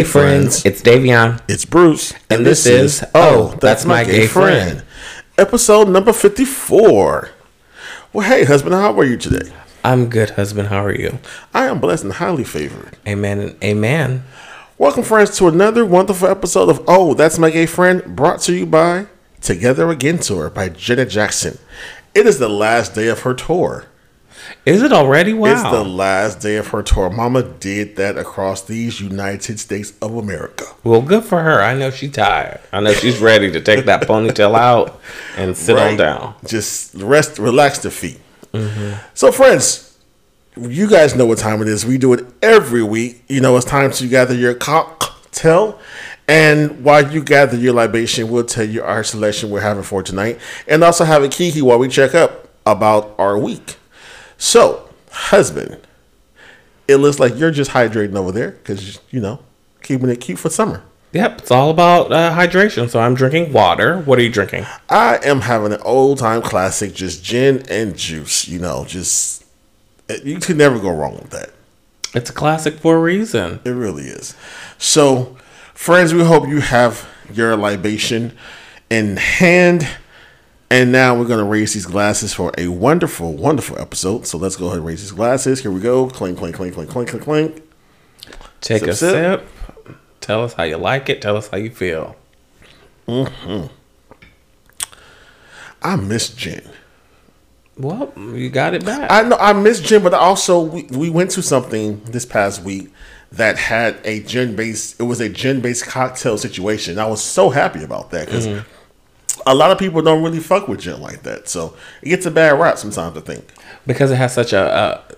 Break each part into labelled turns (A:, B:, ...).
A: Hey, friends, it's Davion.
B: It's Bruce.
A: And this is oh, oh, That's My Gay Friend.
B: Episode number 54. Well, hey, husband, how are you today?
A: I'm good, husband. How are you?
B: I am blessed and highly favored.
A: Amen and amen.
B: Welcome, friends, to another wonderful episode of Oh, That's My Gay Friend, brought to you by Together Again Tour by Janet Jackson. It is the last day of her tour.
A: Is it already? Wow.
B: It's the last day of her tour. Mama did that across these United States of America.
A: well, good for her. I know she's tired. I know she's ready to take that ponytail out and sit on down.
B: Just rest, relax the feet. Mm-hmm. So, friends, you guys know what time it is. We do it every week. You know, it's time to gather your cocktail. And while you gather your libation, we'll tell you our selection we're having for tonight. And also have a kiki while we check up about our week. So, husband, it looks like you're just hydrating over there because, you know, keeping it cute for summer.
A: Yep, it's all about uh, hydration. So I'm drinking water. What are you drinking?
B: I am having an old time classic, just gin and juice. You know, just you can never go wrong with that.
A: It's a classic for a reason.
B: It really is. So, friends, we hope you have your libation in hand. And now we're going to raise these glasses for a wonderful, wonderful episode. So let's go ahead and raise these glasses. Here we go. Clink, clink, clink, clink, clink, clink, clink.
A: Take
B: Sip,
A: a
B: sip.
A: sip. Tell us how you like it. Tell us how you feel.
B: hmm I miss gin.
A: Well, you got it back.
B: I know I miss gin, but also we, we went to something this past week that had a gin based. It was a gin based cocktail situation. I was so happy about that because a lot of people don't really fuck with gin like that. So it gets a bad rap sometimes. I think.
A: because it has such a, a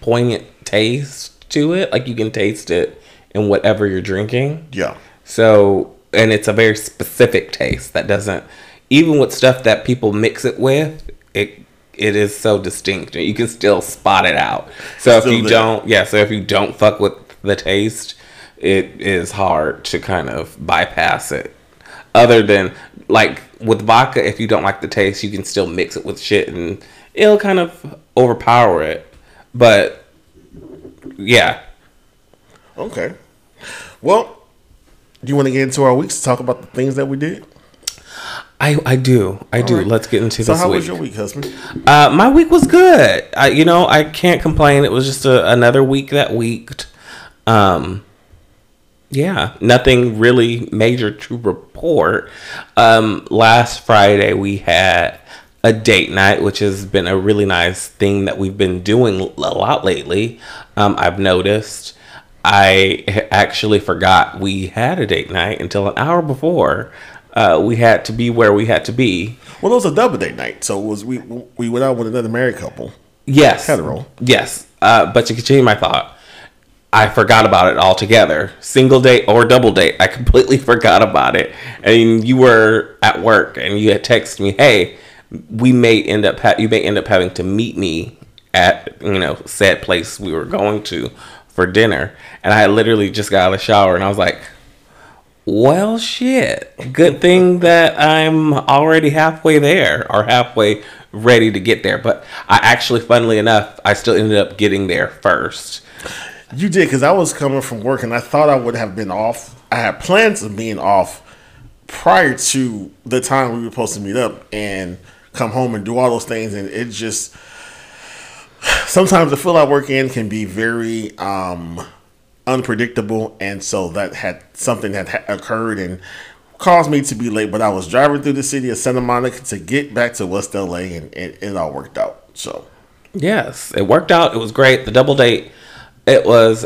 A: poignant taste to it. Like you can taste it in whatever you're drinking.
B: Yeah.
A: So, and it's a very specific taste that doesn't, even with stuff that people mix it with, it it is so distinct. You can still spot it out. So
B: Still
A: if you
B: there.
A: don't, yeah. So if you don't fuck with the taste, it is hard to kind of bypass it. Other than like with vodka, if you don't like the taste, you can still mix it with shit and it'll kind of overpower it. But yeah,
B: Okay. Well, do you want to get into our weeks to talk about the things that we did?
A: I I do I do.
B: right.
A: Let's get into
B: So
A: this So
B: how
A: week.
B: was your week, husband?
A: Uh, my week was good. I, you know, I can't complain. It was just a, another week that weeked. Um, yeah, nothing really major to report. Um, last Friday we had a date night, which has been a really nice thing that we've been doing a lot lately. Um, I've noticed. I actually forgot we had a date night until an hour before. Uh, we had to be where we had to be.
B: Well, it was a double date night, so it was we we went out with another married couple.
A: Yes.
B: Hetero.
A: Yes. Uh, but to continue my thought, I forgot about it altogether. Single date or double date, I completely forgot about it. And you were at work and you had texted me, "Hey, we may end up ha- you may end up having to meet me at you know said place we were going to for dinner." And I literally just got out of the shower and I was like, well, shit. Good thing that I'm already halfway there or halfway ready to get there. But I actually, funnily enough, I still ended up getting there first.
B: You did because I was coming from work and I thought I would have been off. I had plans of being off prior to the time we were supposed to meet up and come home and do all those things. And it just sometimes the field I work in can be very um, unpredictable, and so that had something had occurred and caused me to be late. But I was driving through the city of Santa Monica to get back to West LA, and, and it all worked out. So.
A: Yes, it worked out. It was great. The double date, it was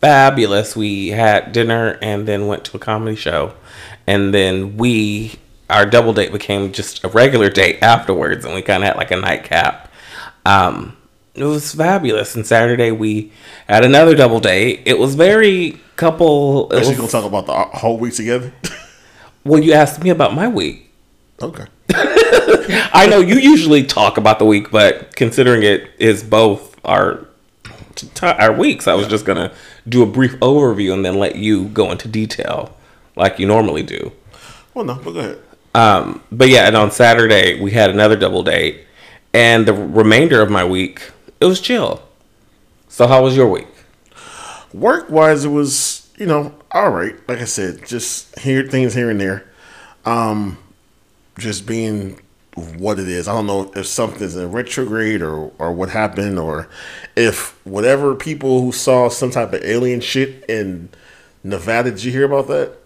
A: fabulous. We had dinner and then went to a comedy show. And then we, our double date became just a regular date afterwards. And we kind of had like a nightcap. Um, it was fabulous. And Saturday we had another double date. It was very couple. It
B: Actually,
A: was,
B: gonna talk about the whole week together.
A: well, you asked me about my week.
B: okay.
A: I know you usually talk about the week, but considering it is both our t- our weeks, I was just gonna do a brief overview and then let you go into detail like you normally do.
B: Well, no, but go ahead.
A: Um, but yeah, and on Saturday we had another double date, and the remainder of my week it was chill. So how was your week?
B: Work wise, it was you know, all right. Like I said, just hear things here and there. Um, just being what it is. I don't know if something's in retrograde or or what happened, or if whatever people who saw some type of alien shit in Nevada. Did you hear about that?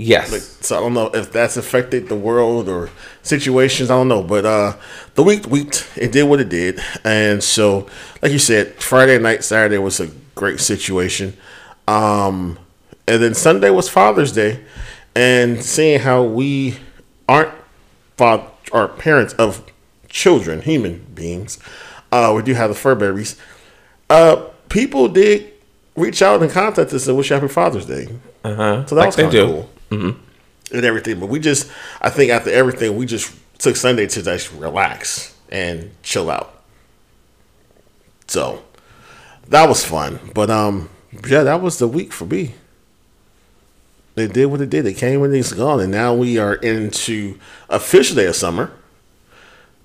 A: Yes.
B: Like, so I don't know if that's affected the world or situations. I don't know, but uh, the week week it did what it did, and so like you said, Friday night, Saturday was a great situation, um, and then Sunday was Father's Day, and seeing how we aren't father or parents of children, human beings, uh, we do have the Furberries. Uh, people did reach out and contact us and wish Happy Father's Day.
A: Uh huh.
B: So that
A: like
B: was kind of cool. Mm-hmm. And everything. But we just, I think after everything, we just took Sunday to just relax and chill out. So that was fun. But um, yeah, that was the week for me. They did what they did. They came and it's gone. And now we are into official day of summer.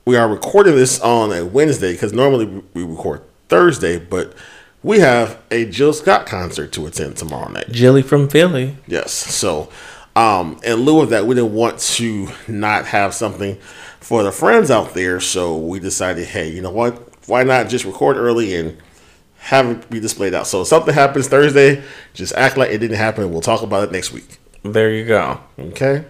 B: We are recording this on a Wednesday because normally we record Thursday, but we have a Jill Scott concert to attend tomorrow night.
A: Jilly from Philly.
B: Yes. So, um, in lieu of that, we didn't want to not have something for the friends out there. So we decided, hey, you know what? Why not just record early and have it be displayed out? So if something happens Thursday, just act like it didn't happen. We'll talk about it next week.
A: There you go.
B: Okay.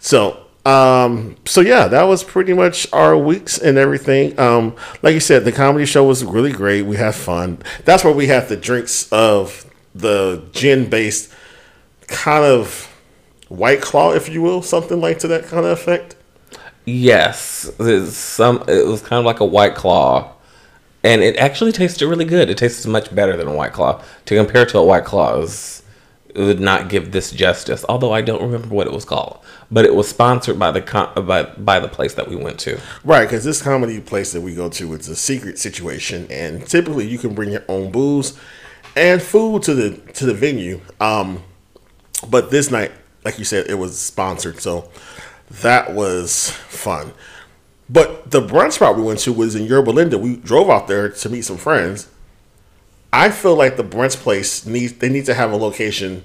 B: So, um, so yeah, that was pretty much our weeks and everything. Um, like you said, the comedy show was really great. We had fun. That's where we had the drinks of the gin based kind of white claw, if you will, something like to that kind of effect.
A: Yes, it's some. It was kind of like a white claw, and it actually tasted really good. It tasted much better than a white claw. To compare to a white claw, it would not give this justice. Although I don't remember what it was called, but it was sponsored by the con- by by the place that we went to.
B: Right, because this comedy place that we go to, it's a secret situation, and typically you can bring your own booze and food to the to the venue. Um, but this night, like you said, it was sponsored, so that was fun. But the brunch spot we went to was in Yorba Linda. We drove out there to meet some friends. I feel like the brunch place needs they need to have a location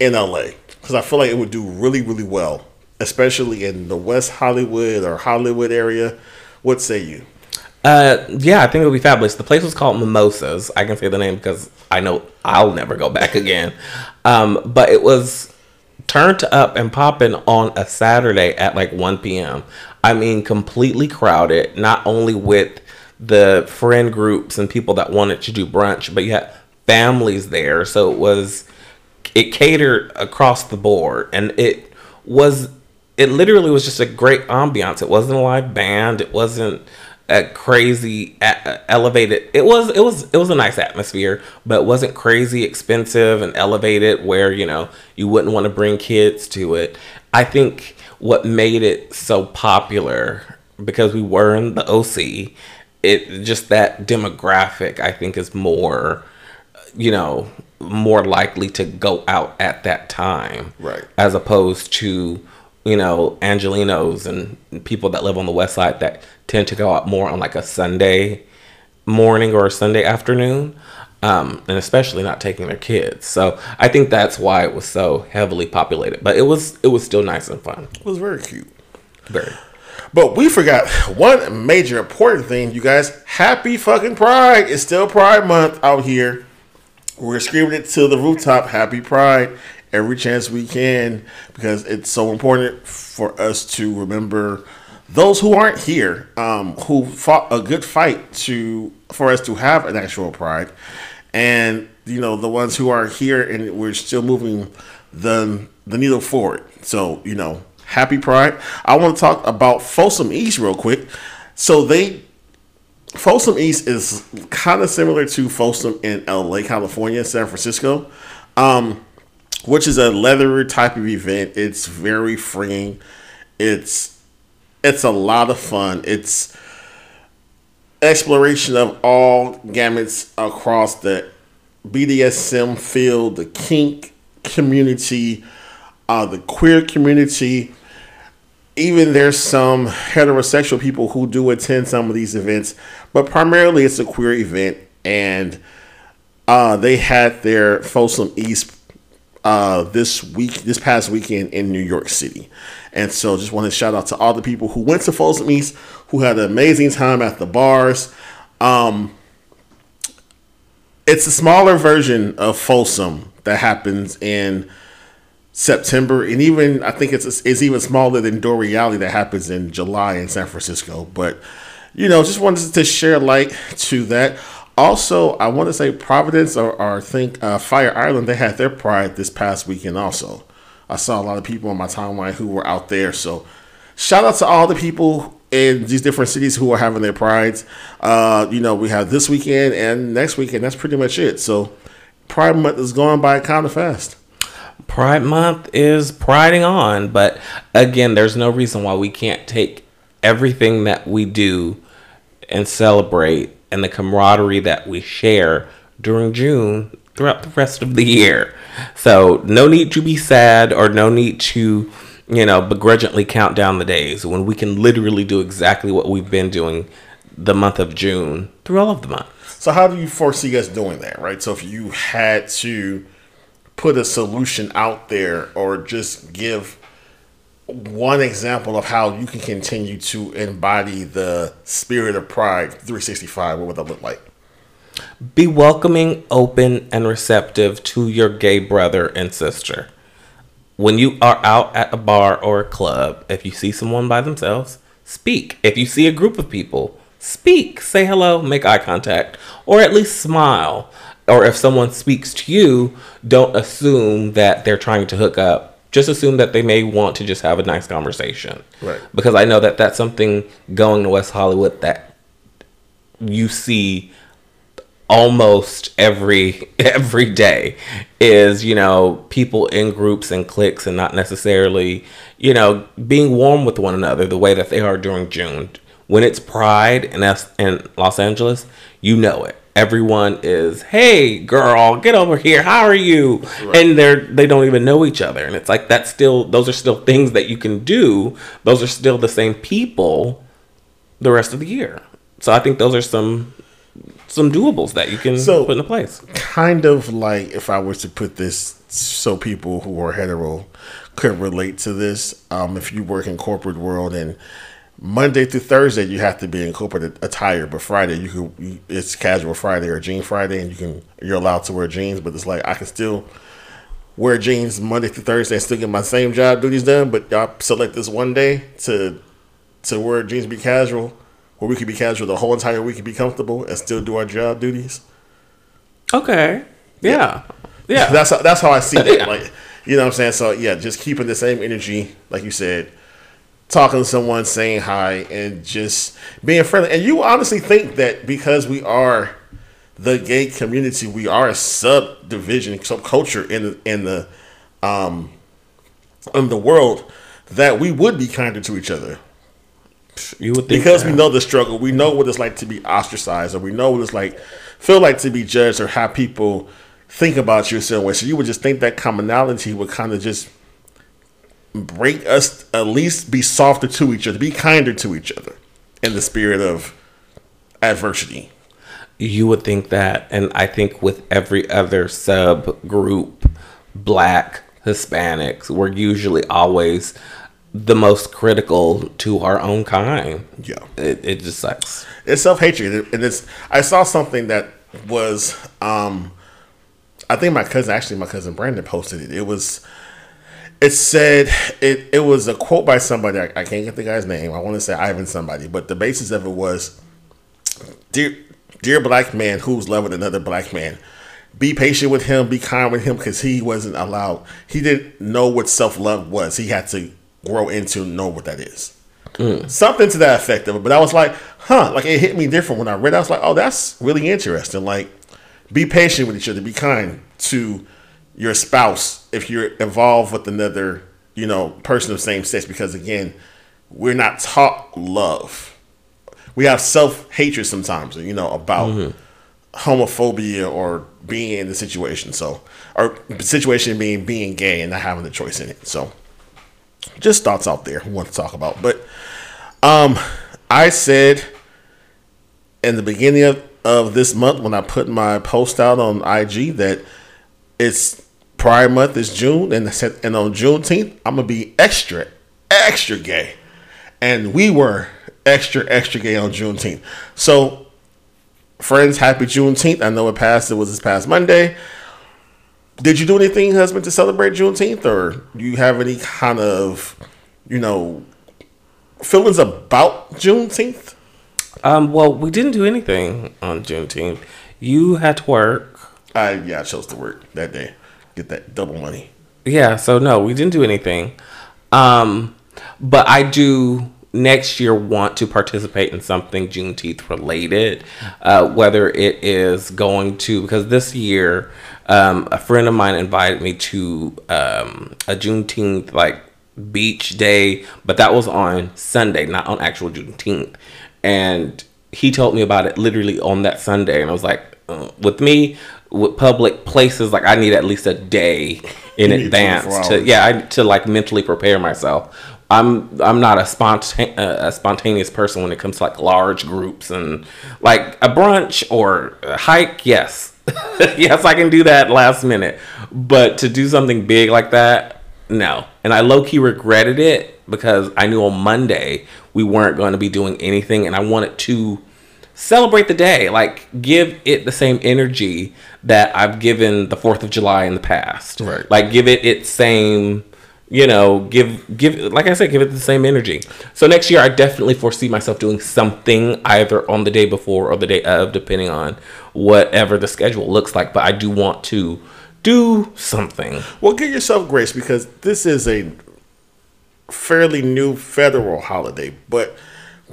B: in LA because I feel like it would do really really well, especially in the West Hollywood or Hollywood area. What say you?
A: Uh, yeah, I think it would be fabulous. The place was called Mimosas. I can say the name because I know I'll never go back again. Um, but it was turned up and popping on a Saturday at like 1 p.m. I mean, completely crowded, not only with the friend groups and people that wanted to do brunch, but you had families there. So it was, it catered across the board and it was, it literally was just a great ambiance. It wasn't a live band. It wasn't, a crazy a- uh, elevated it was it was it was a nice atmosphere but wasn't crazy expensive and elevated where you know you wouldn't want to bring kids to it i think what made it so popular because we were in the oc it just that demographic i think is more you know more likely to go out at that time
B: Right.
A: as opposed to you know angelinos and people that live on the west side that tend to go out more on like a sunday morning or a sunday afternoon um, and especially not taking their kids so i think that's why it was so heavily populated but it was it was still nice and fun
B: It was very cute.
A: very
B: But we forgot one major important thing, you guys. Happy fucking Pride! It's still Pride Month out here. We're screaming it to the rooftop. Happy Pride every chance we can because it's so important for us to remember those who aren't here, um, who fought a good fight to for us to have an actual Pride, and you know the ones who are here and we're still moving the the needle forward. So you know, happy Pride. I want to talk about Folsom East real quick. So they Folsom East is kind of similar to Folsom in LA, California, San Francisco, um, which is a leather type of event. It's very freeing. It's it's a lot of fun. It's exploration of all gamuts across the BDSM field, the kink community, uh, the queer community. Even there's some heterosexual people who do attend some of these events, but primarily it's a queer event. And Uh, they had their Folsom East uh, this week, this past weekend in New York City. And so just want to shout out to all the people who went to Folsom East, who had an amazing time at the bars. Um, it's a smaller version of Folsom that happens in September, and even I think it's it's even smaller than Dore Alley that happens in July in San Francisco. But you know, just wanted to share light to that. Also, I want to say Providence or, or I think uh, Fire Island they had their Pride this past weekend. Also, I saw a lot of people on my timeline who were out there. So, shout out to all the people in these different cities who are having their prides. Uh, you know, we have this weekend and next weekend. That's pretty much it. So, Pride Month is going by kind of fast.
A: Pride Month is priding on, but again, there's no reason why we can't take everything that we do and celebrate and the camaraderie that we share during June throughout the rest of the year. So, no need to be sad or no need to, you know, begrudgingly count down the days when we can literally do exactly what we've been doing the month of June through all of the months.
B: So, how do you foresee us doing that, right? So, if you had to put a solution out there or just give one example of how you can continue to embody the spirit of pride 365 what would that look like?
A: Be welcoming open and receptive to your gay brother and sister. When you are out at a bar or a club if you see someone by themselves speak. If you see a group of people speak. Say hello make eye contact or at least smile. Or if someone speaks to you don't assume that they're trying to hook up just assume that they may want to just have a nice conversation.
B: Right.
A: Because I know that that's something going to West Hollywood that you see almost every every day is you know people in groups and cliques and not necessarily you know being warm with one another the way that they are during June when it's Pride in in Los Angeles you know it everyone is hey girl get over here. How are you? Right. and they're they don't even know each other. And it's like that's still those are still things that you can do. Those are still the same people the rest of the year. So i think those are some some doables that you can so, put into place.
B: kind of like if i were to put this so people who are hetero could relate to this um, if you work in corporate world and Monday through Thursday, you have to be in corporate attire, but Friday you can it's casual Friday or jean Friday, and you can you're allowed to wear jeans. But it's like I can still wear jeans Monday through Thursday and still get my same job duties done. But y'all select this one day to to wear jeans, be casual, where we could be casual the whole entire week and be comfortable and still do our job duties.
A: Okay. Yeah. Yeah. yeah.
B: that's how, that's how I see it. Like you know what I'm saying. So yeah, just keeping the same energy, like you said talking to someone, saying hi, and just being friendly. And you honestly think that because we are the gay community, we are a subdivision, subculture in the, in the um in the world, that we would be kinder to each other. You would because that. we know the struggle, we know what it's like to be ostracized, or we know what it's like feel like to be judged, or how people think about you a certain way. So you would just think that commonality would kind of just break us at least be softer to each other, be kinder to each other in the spirit of adversity.
A: You would think that, and I think with every other subgroup, black, Hispanics, we're usually always the most critical to our own kind.
B: Yeah.
A: It, it just sucks.
B: It's self hatred. And it's, I saw something that was, um, I think my cousin, actually, my cousin Brandon posted it. It was, it said it it was a quote by somebody I, I can't get the guy's name. I want to say Ivan somebody, but the basis of it was, dear dear black man who's loving another black man, be patient with him, be kind with him because he wasn't allowed. He didn't know what self love was. He had to grow into know what that is. Mm. Something to that effect of it. But I was like, huh, like it hit me different when I read. It. I was like, oh, that's really interesting. Like, be patient with each other, be kind to your spouse if you're involved with another, you know, person of same sex because again, we're not taught love. We have self hatred sometimes, you know, about mm-hmm. homophobia or being in the situation. So, or situation being being gay and not having the choice in it. So, just thoughts out there. We want to talk about, but um, I said in the beginning of of this month when I put my post out on IG that it's Pride Month is June, and and on Juneteenth I'm gonna be extra, extra gay, and we were extra, extra gay on Juneteenth. So, friends, happy Juneteenth! I know it passed. It was this past Monday. Did you do anything, husband, to celebrate Juneteenth, or do you have any kind of, you know, feelings about Juneteenth?
A: Um, well, we didn't do anything on Juneteenth. You had to work.
B: I yeah, I chose to work that day, get that double money.
A: Yeah, so no, we didn't do anything. Um, but I do next year want to participate in something Juneteenth related, uh, whether it is going to because this year um, a friend of mine invited me to um, a Juneteenth like beach day, but that was on Sunday, not on actual Juneteenth, and he told me about it literally on that Sunday, and I was like, uh, with me with public places like I need at least a day in advance to yeah I, to like mentally prepare myself I'm I'm not a spontan uh, a spontaneous person when it comes to like large groups and like a brunch or a hike. Yes, yes, I can do that last minute. But to do something big like that, no. And I low key regretted it because I knew on Monday we weren't going to be doing anything, and I wanted to celebrate the day, like give it the same energy that I've given the Fourth of July in the past.
B: Right.
A: Like give it its same you know, give give like I said, give it the same energy. So next year, I definitely foresee myself doing something either on the day before or the day of, depending on whatever the schedule looks like. But I do want to do something.
B: Well, give yourself grace because this is a fairly new federal holiday. But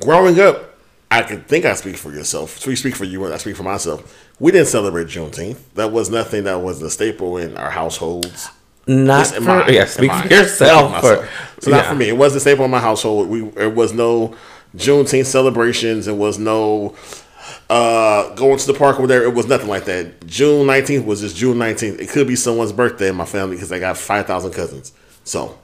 B: growing up, I can think I speak for yourself. We speak for you, and I speak for myself. We didn't celebrate Juneteenth. That was nothing that was a staple in our households.
A: Not for, my, yeah, speak for yourself. For,
B: so yeah. not for me. It wasn't staple in my household. We there was no Juneteenth celebrations. It was no uh, going to the park over there. It was nothing like that. June nineteenth was just June nineteenth. It could be someone's birthday in my family because I got five thousand cousins. So,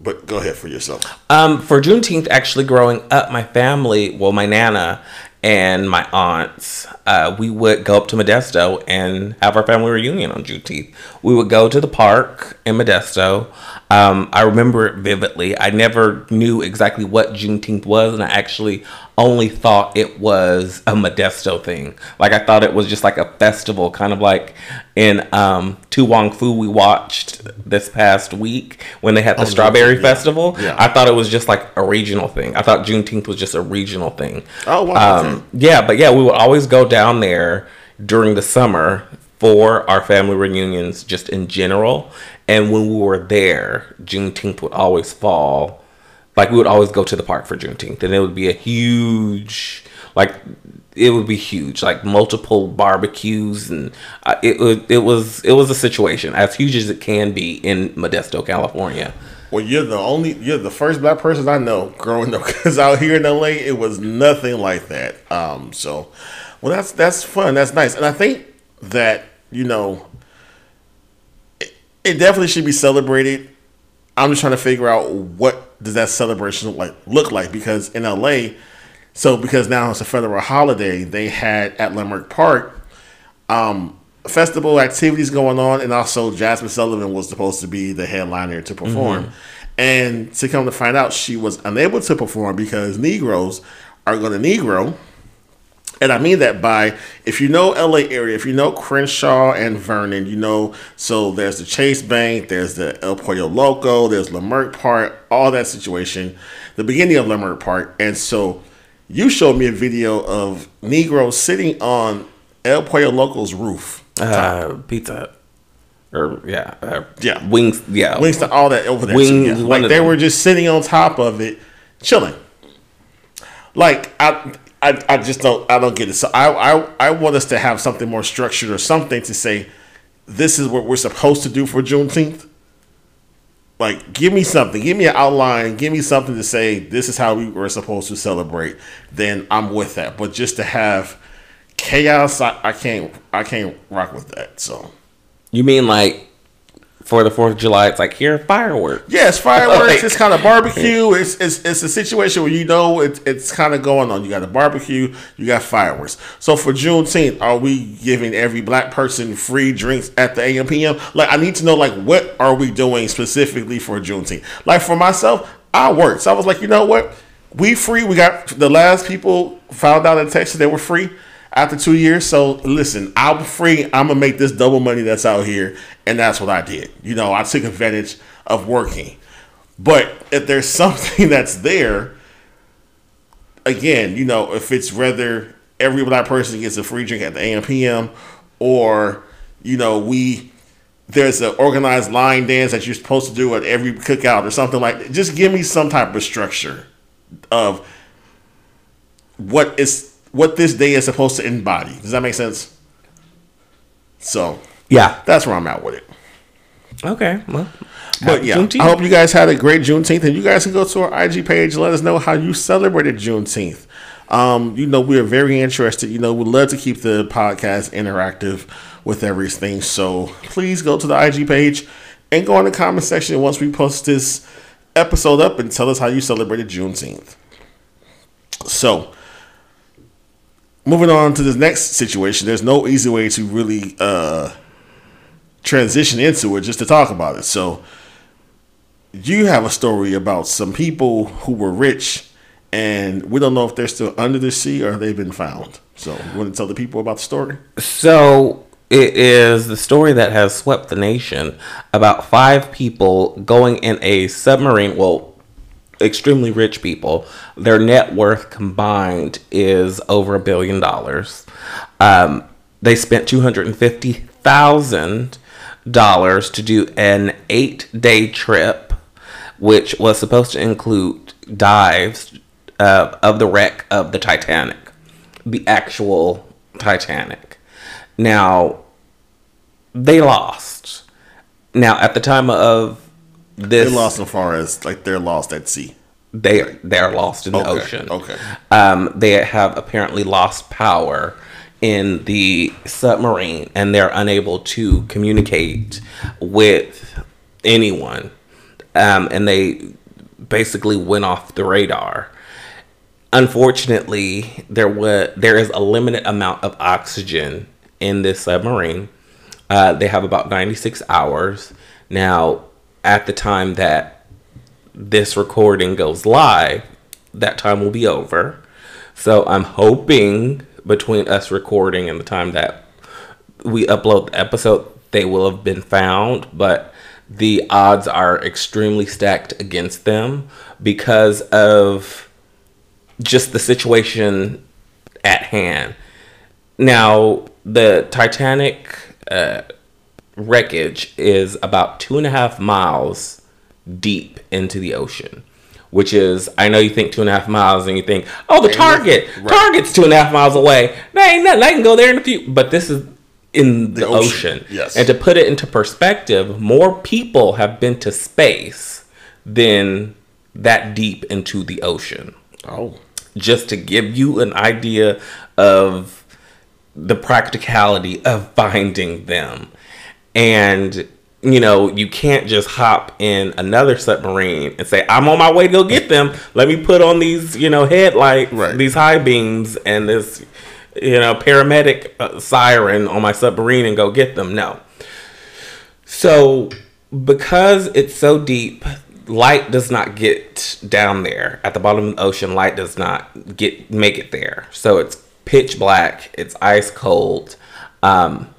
B: but go ahead for yourself.
A: Um, for Juneteenth, actually, growing up, my family, well, my nana and my aunts, uh, we would go up to Modesto and have our family reunion on Juneteenth. We would go to the park in Modesto. Um, I remember it vividly. I never knew exactly what Juneteenth was, and I actually only thought it was a Modesto thing. Like I thought it was just like a festival, kind of like in um, To Wong Foo we watched this past week when they had the oh, Strawberry yeah. Festival. Yeah. I thought it was just like a regional thing. I thought Juneteenth was just a regional thing.
B: Oh wow!
A: Um, yeah, but yeah, we would always go down there during the summer for our family reunions, just in general. And when we were there, Juneteenth would always fall. Like we would always go to the park for Juneteenth, and it would be a huge, like it would be huge, like multiple barbecues, and uh, it it, was it was a situation as huge as it can be in Modesto, California.
B: Well, you're the only, you're the first black person I know growing up because out here in LA, it was nothing like that. Um, so, well, that's that's fun, that's nice, and I think that you know, it, it definitely should be celebrated. I'm just trying to figure out what does that celebration look like look like? Because in LA, so because now it's a federal holiday, they had at Leimert Park um, festival activities going on, and also Jazmine Sullivan was supposed to be the headliner to perform. Mm-hmm. And to come to find out, she was unable to perform because Negroes are going to Negro and I mean that by if you know LA area, if you know Crenshaw and Vernon, you know, so there's the Chase Bank, there's the El Pollo Loco, there's Leimert Park, all that situation, the beginning of Leimert Park. And so you showed me a video of Negroes sitting on El Pollo Loco's roof.
A: Uh, pizza. Or yeah, uh,
B: yeah,
A: wings, yeah,
B: wings to all that over there. Wings, yeah. like they them. were just sitting on top of it, chilling. Like I, I, I just don't I don't get it. So I, I I want us to have something more structured or something to say this is what we're supposed to do for Juneteenth. Like, give me something, give me an outline, give me something to say this is how we were supposed to celebrate. Then I'm with that. But just to have chaos, I, I can't I can't rock with that. So
A: you mean like for the Fourth of July. It's like here fireworks.
B: Yes, fireworks.
A: Like-
B: it's kind of barbecue. It's, it's it's a situation where you know it's it's kind of going on. You got a barbecue. You got fireworks. So for Juneteenth, are we giving every black person free drinks at the AM PM? Like I need to know like what are we doing specifically for Juneteenth? Like for myself, I work. So I was like, you know what? We free. We got the last people found out in Texas they were free after two years. So listen, I'm free. I'm gonna make this double money that's out here, and that's what I did. You know, I took advantage of working. But if there's something that's there, again, you know, if it's whether every black person gets a free drink at the AM PM, or you know, we there's an organized line dance that you're supposed to do at every cookout or something like. Just give me some type of structure of what is what this day is supposed to embody. Does that make sense? So
A: Yeah.
B: that's where I'm at with it.
A: Okay. Well.
B: But yeah,
A: Juneteenth.
B: I hope you guys had a great Juneteenth, and you guys can go to our IG page and let us know how you celebrated Juneteenth. Um, you know, we are very interested. You know, we'd love to keep the podcast interactive with everything. So please go to the IG page and go in the comment section once we post this episode up and tell us how you celebrated Juneteenth. So, moving on to the next situation, there's no easy way to really uh, transition into it just to talk about it. So, you have a story about some people who were rich and we don't know if they're still under the sea or they've been found. So, you want to tell the people about the story?
A: So it is the story that has swept the nation about five people going in a submarine. Well, extremely rich people. Their net worth combined is over a billion dollars. Um, they spent two hundred and fifty thousand dollars to do an eight-day trip, which was supposed to include dives uh, of the wreck of the Titanic, the actual Titanic. Now, they lost. Now, at the time of
B: They
A: this,
B: lost as far as like they're lost at sea.
A: they they're lost in the
B: Okay,
A: ocean.
B: okay.
A: Um, they have apparently lost power in the submarine, and they're unable to communicate with anyone. Um, and they basically went off the radar. Unfortunately, there was there is a limited amount of oxygen in this submarine. Uh, they have about 96 hours. Now, at the time that this recording goes live, that time will be over. So I'm hoping between us recording and the time that we upload the episode, they will have been found, but the odds are extremely stacked against them because of just the situation at hand. Now, the Titanic uh, wreckage is about two and a half miles deep into the ocean, which is, I know you think two and a half miles and you think, oh, the Target.
B: Right.
A: Target's two and a half miles away. That ain't nothing. I can go there in a few, but this is in the,
B: The ocean,
A: ocean.
B: yes.
A: And to put it into perspective, more people have been to space than that deep into the ocean
B: Oh,
A: just to give you an idea of the practicality of finding them. And you know, you can't just hop in another submarine and say, "I'm on my way to go get them. Let me put on these, you know, headlights,
B: Right.
A: these high beams, and this, you know, paramedic uh, siren on my submarine and go get them." No. So, because it's so deep, light does not get down there at the bottom of the ocean. Light does not get make it there. So it's pitch black. It's ice cold. Um,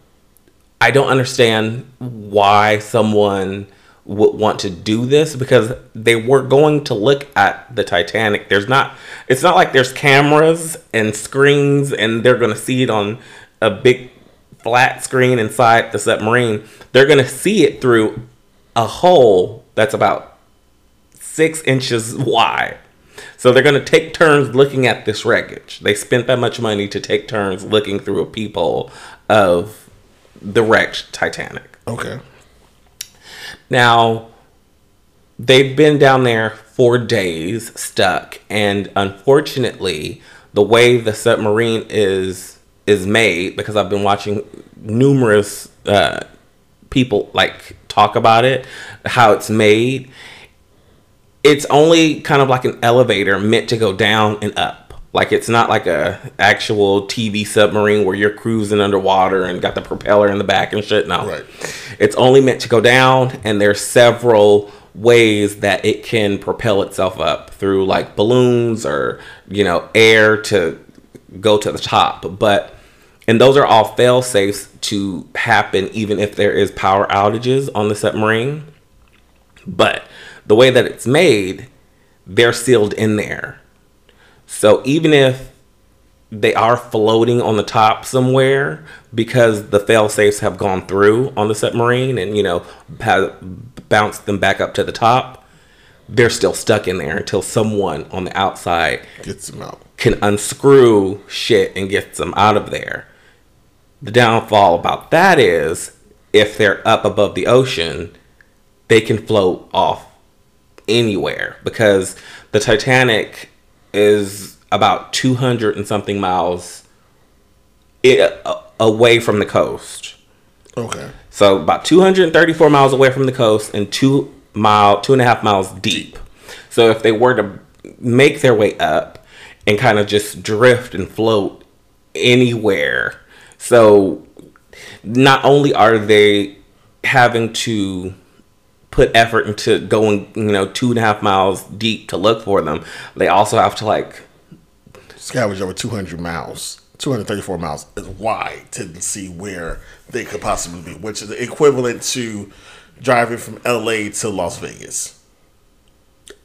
A: I don't understand why someone would want to do this because they weren't going to look at the Titanic. There's not. It's not like there's cameras and screens and they're going to see it on a big flat screen inside the submarine. They're going to see it through a hole that's about six inches wide. So they're going to take turns looking at this wreckage. They spent that much money to take turns looking through a peephole of the wrecked Titanic.
B: okay.
A: Now, they've been down there for days stuck, and unfortunately, the way the submarine is is made, because I've been watching numerous uh, people like talk about it, how it's made. It's only kind of like an elevator meant to go down and up. Like it's not like a actual TV submarine where you're cruising underwater and got the propeller in the back and shit. No,
B: Right.
A: it's only meant to go down, and there's several ways that it can propel itself up through like balloons or you know air to go to the top. But and those are all fail safes to happen even if there is power outages on the submarine. But the way that it's made, they're sealed in there. So even if they are floating on the top somewhere because the fail safes have gone through on the submarine and you know have bounced them back up to the top, they're still stuck in there until someone on the outside
B: Gets them out.
A: can unscrew shit and get them out of there. The downfall about that is if they're up above the ocean, they can float off anywhere because the Titanic is about 200 and something miles i- a- away from the coast.
B: Okay.
A: So about 234 miles away from the coast and two mile, two and a half miles deep. So if they were to make their way up and kind of just drift and float anywhere, so not only are they having to put effort into going, you know, two and a half miles deep to look for them, they also have to like
B: Scavenge over 200 miles, 234 miles is wide to see where they could possibly be, which is equivalent to driving from LA to Las Vegas.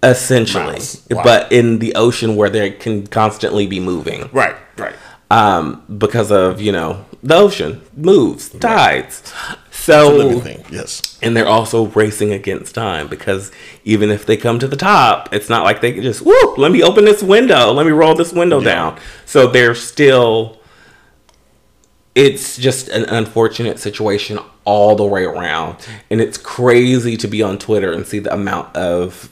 A: essentially, but in the ocean where they can constantly be moving.
B: Right, right.
A: um, because of you know the ocean moves, tides.
B: Living
A: So
B: yes.
A: and they're also racing against time because even if they come to the top, it's not like they can just whoop. Let me open this window. Let me roll this window
B: Yeah.
A: down. So they're still. It's just an unfortunate situation all the way around, and it's crazy to be on Twitter and see the amount of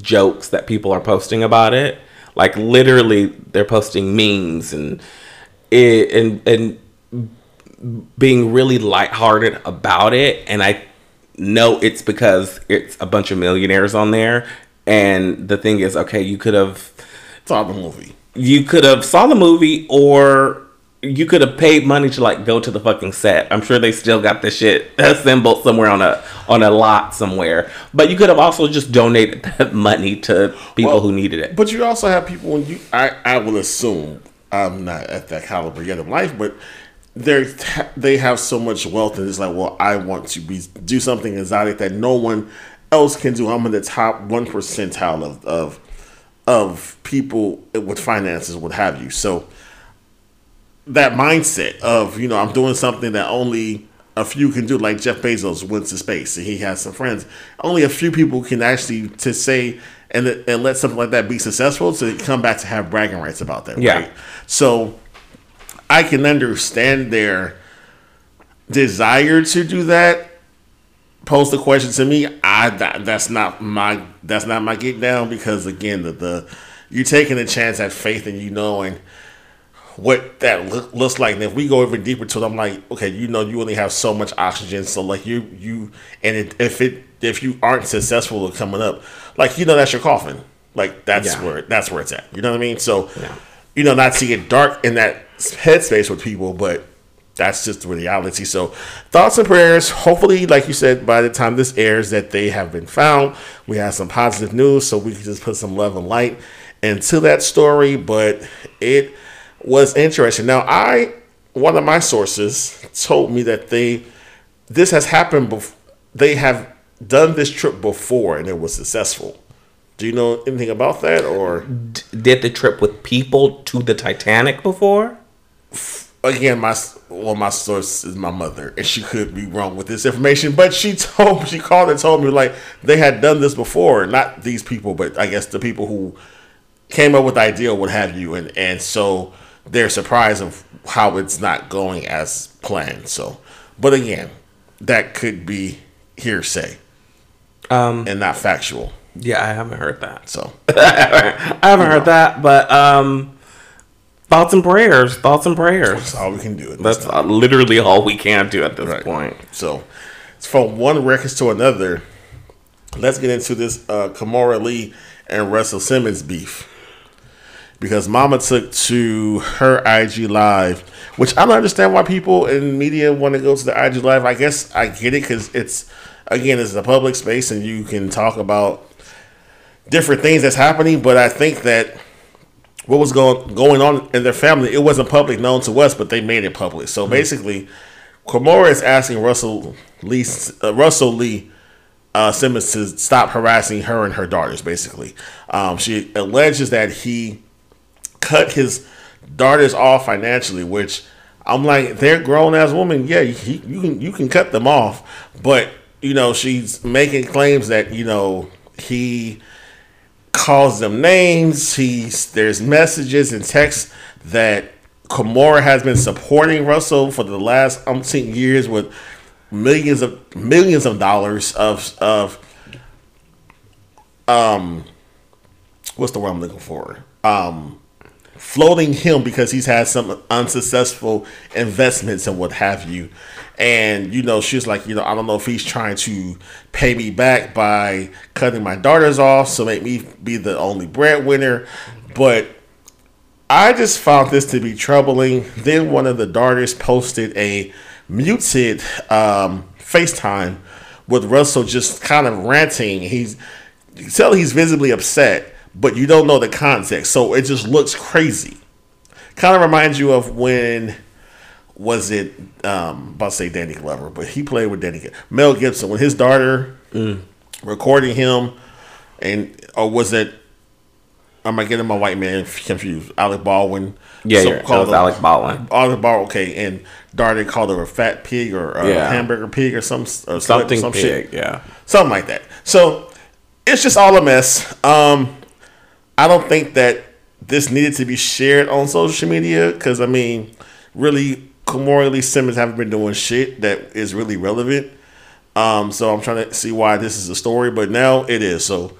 A: jokes that people are posting about it. Like literally, they're posting memes and it and and being really lighthearted about it. And I know it's because it's a bunch of millionaires on there. And the thing is, okay, you could have
B: saw the movie.
A: you could have saw the movie or you could have paid money to like go to the fucking set. I'm sure they still got the shit assembled somewhere on a on a lot somewhere. But you could have also just donated that money to people
B: Well,
A: who needed it.
B: But you also have people when you I, I will assume I'm not at that caliber yet of life, but they they have so much wealth and it's like, well, I want to be do something exotic that no one else can do. I'm in the top one percentile of of of people with finances, what have you. So that mindset of you know I'm doing something that only a few can do, like Jeff Bezos went to space and he has some friends. Only a few people can actually to say and and let something like that be successful to come back to have bragging rights about that.
A: Yeah.
B: Right? So I can understand their desire to do that. Pose the question to me. I that, that's not my that's not my get down because again the, the you're taking a chance at faith and you knowing what that look, looks like. And if we go even deeper to it, I'm like, okay, you know, you only have so much oxygen, so like you you and it, if it if you aren't successful at coming up, like you know, that's your coffin. Like that's
A: Yeah.
B: where that's where it's at. You know what I mean? So,
A: Yeah.
B: you know, not to get dark in that headspace with people, but that's just the reality. So, thoughts and prayers. Hopefully, like you said, by the time this airs, that they have been found. We have some positive news, so we can just put some love and light into that story. But it was interesting. Now, I one of my sources told me that they this has happened. Bef- they have done this trip before, and it was successful. Do you know anything about that, or?
A: Did the trip with people to the Titanic before?
B: Again, my well, my source is my mother, and she could be wrong with this information, but she told she called and told me like they had done this before, not these people, but I guess the people who came up with the idea, what have you, and and so they're surprised of how it's not going as planned. So, but again, that could be hearsay
A: Um,
B: and not factual.
A: yeah, I haven't heard that.
B: So,
A: I haven't heard that, but um, thoughts and prayers, thoughts and prayers.
B: that's all we can do. At this
A: That's uh, literally all we can do at this
B: Right.
A: point.
B: So from one record to another, let's get into this uh, Kimora Lee and Russell Simmons beef. Because Mama took to her IG Live, which I don't understand why people in media want to go to the IG Live. I guess I get it because it's, again, it's a public space and you can talk about different things that's happening. But I think that what was going going on in their family, it wasn't public known to us, but they made it public. So basically, Kimora is asking Russell Lee, uh, Russell Lee uh, Simmons to stop harassing her and her daughters. Basically, um, she alleges that he cut his daughters off financially, which I'm like, they're grown as women. Yeah, you, you can you can cut them off, but you know she's making claims that you know he calls them names. He's there's messages and texts that Kimora has been supporting Russell for the last umpteen years with millions of millions of dollars of of um what's the word I'm looking for? Um floating him because he's had some unsuccessful investments and what have you. And you know, she's like, you know, I don't know if he's trying to pay me back by cutting my daughters off, so make me be the only breadwinner. But I just found this to be troubling. Then one of the daughters posted a muted um, FaceTime with Russell just kind of ranting. He's you tell he's visibly upset, but you don't know the context, so it just looks crazy. Kind of reminds you of when was it um about to say Danny Glover, but he played with Danny Mel Gibson when his daughter recording him and or was it am I getting my white man confused? Alec Baldwin.
A: Yeah,
B: So
A: yeah,
B: called
A: Alec Baldwin.
B: Alec Baldwin, okay, and Darty called her a fat pig or a
A: Yeah.
B: hamburger pig or some or
A: Something
B: some
A: big,
B: shit
A: yeah.
B: something like that. So it's just all a mess. Um, I don't think that this needed to be shared on social media because I mean, really, Kimora Lee Simmons haven't been doing shit that is really relevant. Um, so I'm trying to see why this is a story, but now it is. So,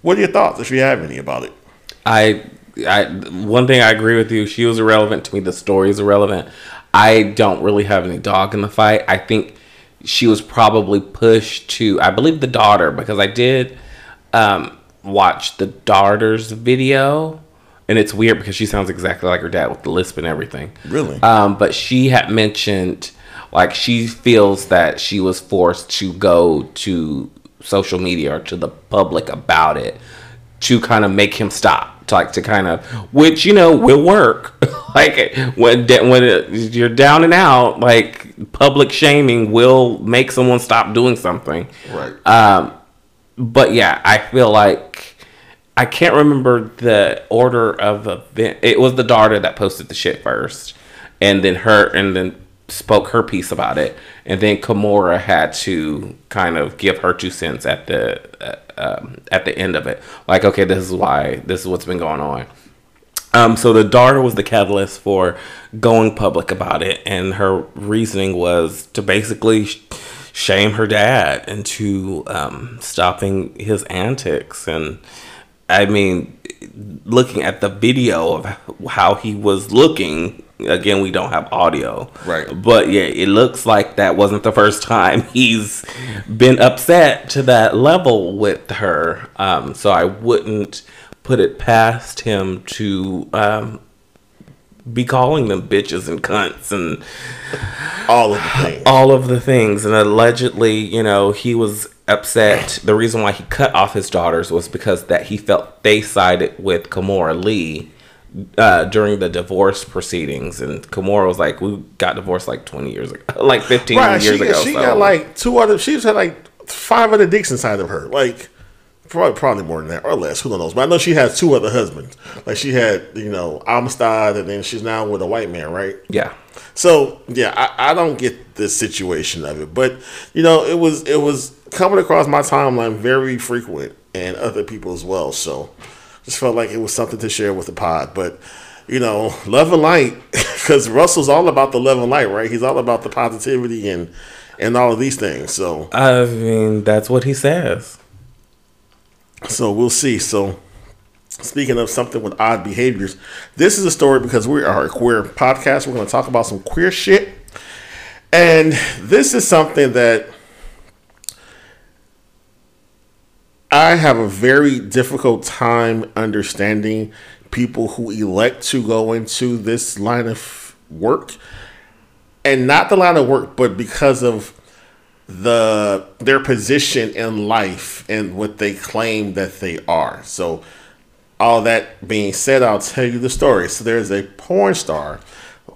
B: what are your thoughts, if you have any, about it?
A: I, I, one thing I agree with you. She was irrelevant to me. The story is irrelevant. I don't really have any dog in the fight. I think she was probably pushed to. I believe the daughter because I did um, watch the daughter's video, and it's weird because she sounds exactly like her dad with the lisp and everything.
B: Really?
A: Um, but she had mentioned like she feels that she was forced to go to social media or to the public about it to kind of make him stop to like to kind of which you know will work like when when it, you're down and out like public shaming will make someone stop doing something
B: Right.
A: um, but yeah, I feel like I can't remember the order of event. It was the daughter that posted the shit first, and then her, and then spoke her piece about it, and then Kimora had to kind of give her two cents at the uh, um, at the end of it. Like, okay, this is why this is what's been going on. Um, so the daughter was the catalyst for going public about it, and her reasoning was to basically shame her dad into um, stopping his antics. And I mean, looking at the video of how he was looking, again, we don't have audio,
B: Right.
A: But yeah, it looks like that wasn't the first time he's been upset to that level with her. Um, so I wouldn't put it past him to um, be calling them bitches and cunts and
B: All of the things.
A: all of the things. And allegedly, you know, he was upset. The reason why he cut off his daughters was because that he felt they sided with Kimora Lee uh, during the divorce proceedings. And Kimora was like, "We got divorced like twenty years ago, like fifteen
B: Right,
A: years
B: she,
A: ago."
B: she
A: so-
B: got like two other. She's had like five other dicks inside of her. Like probably probably more than that or less. Who knows? But I know she has two other husbands. Like she had you know Amistad, and then she's now with a white man, right?
A: yeah.
B: So yeah, I, I don't get the situation of it, but you know, it was it was coming across my timeline very frequent and other people as well. So just felt like it was something to share with the pod. But you know, love and light, because Russell's all about the love and light, right? He's all about the positivity and and all of these things. So
A: I mean, that's what he says.
B: So we'll see. So speaking of something with odd behaviors, this is a story because we are a queer podcast. We're going to talk about some queer shit. And this is something that I have a very difficult time understanding people who elect to go into this line of work and not the line of work, but because of the their position in life and what they claim that they are. So, all that being said, I'll tell you the story. So, there's a porn star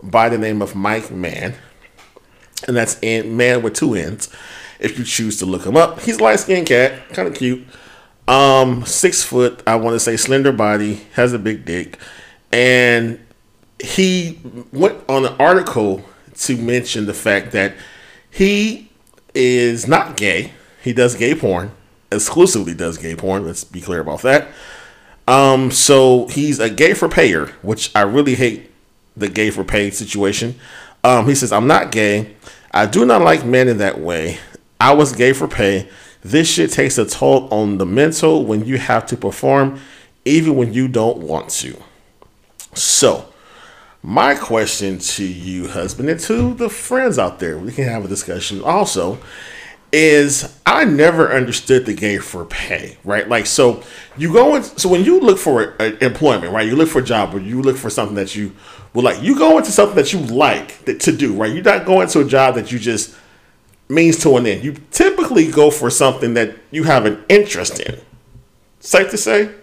B: by the name of Mike Mann, and that's in man with two ends. If you choose to look him up, he's a light skinned cat, kind of cute. Um, six foot, I want to say slender body, has a big dick, and he went on an article to mention the fact that he is not gay. He does gay porn, exclusively does gay porn. Let's be clear about that. Um, so he's a gay for payer, which I really hate the gay for pay situation. Um, he says, I'm not gay. I do not like men in that way. I was gay for pay. This shit takes a toll on the mental when you have to perform, even when you don't want to. So, my question to you, husband, and to the friends out there, we can have a discussion also, is I never understood the game for pay, right? Like, so you go in, so when you look for a employment, right? You look for a job or you look for something that you well, like, you go into something that you like to do, right? You're not going to a job that you just means to an end. You typically go for something that you have an interest in. Safe to say?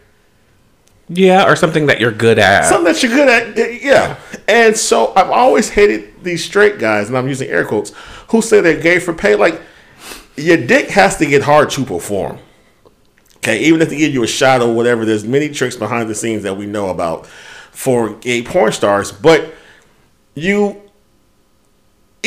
A: Yeah, or something that you're good at.
B: Something that you're good at, yeah. And so I've always hated these straight guys, and I'm using air quotes, who say they're gay for pay. Like, your dick has to get hard to perform. Okay, even if they give you a shot or whatever, there's many tricks behind the scenes that we know about for gay porn stars. But you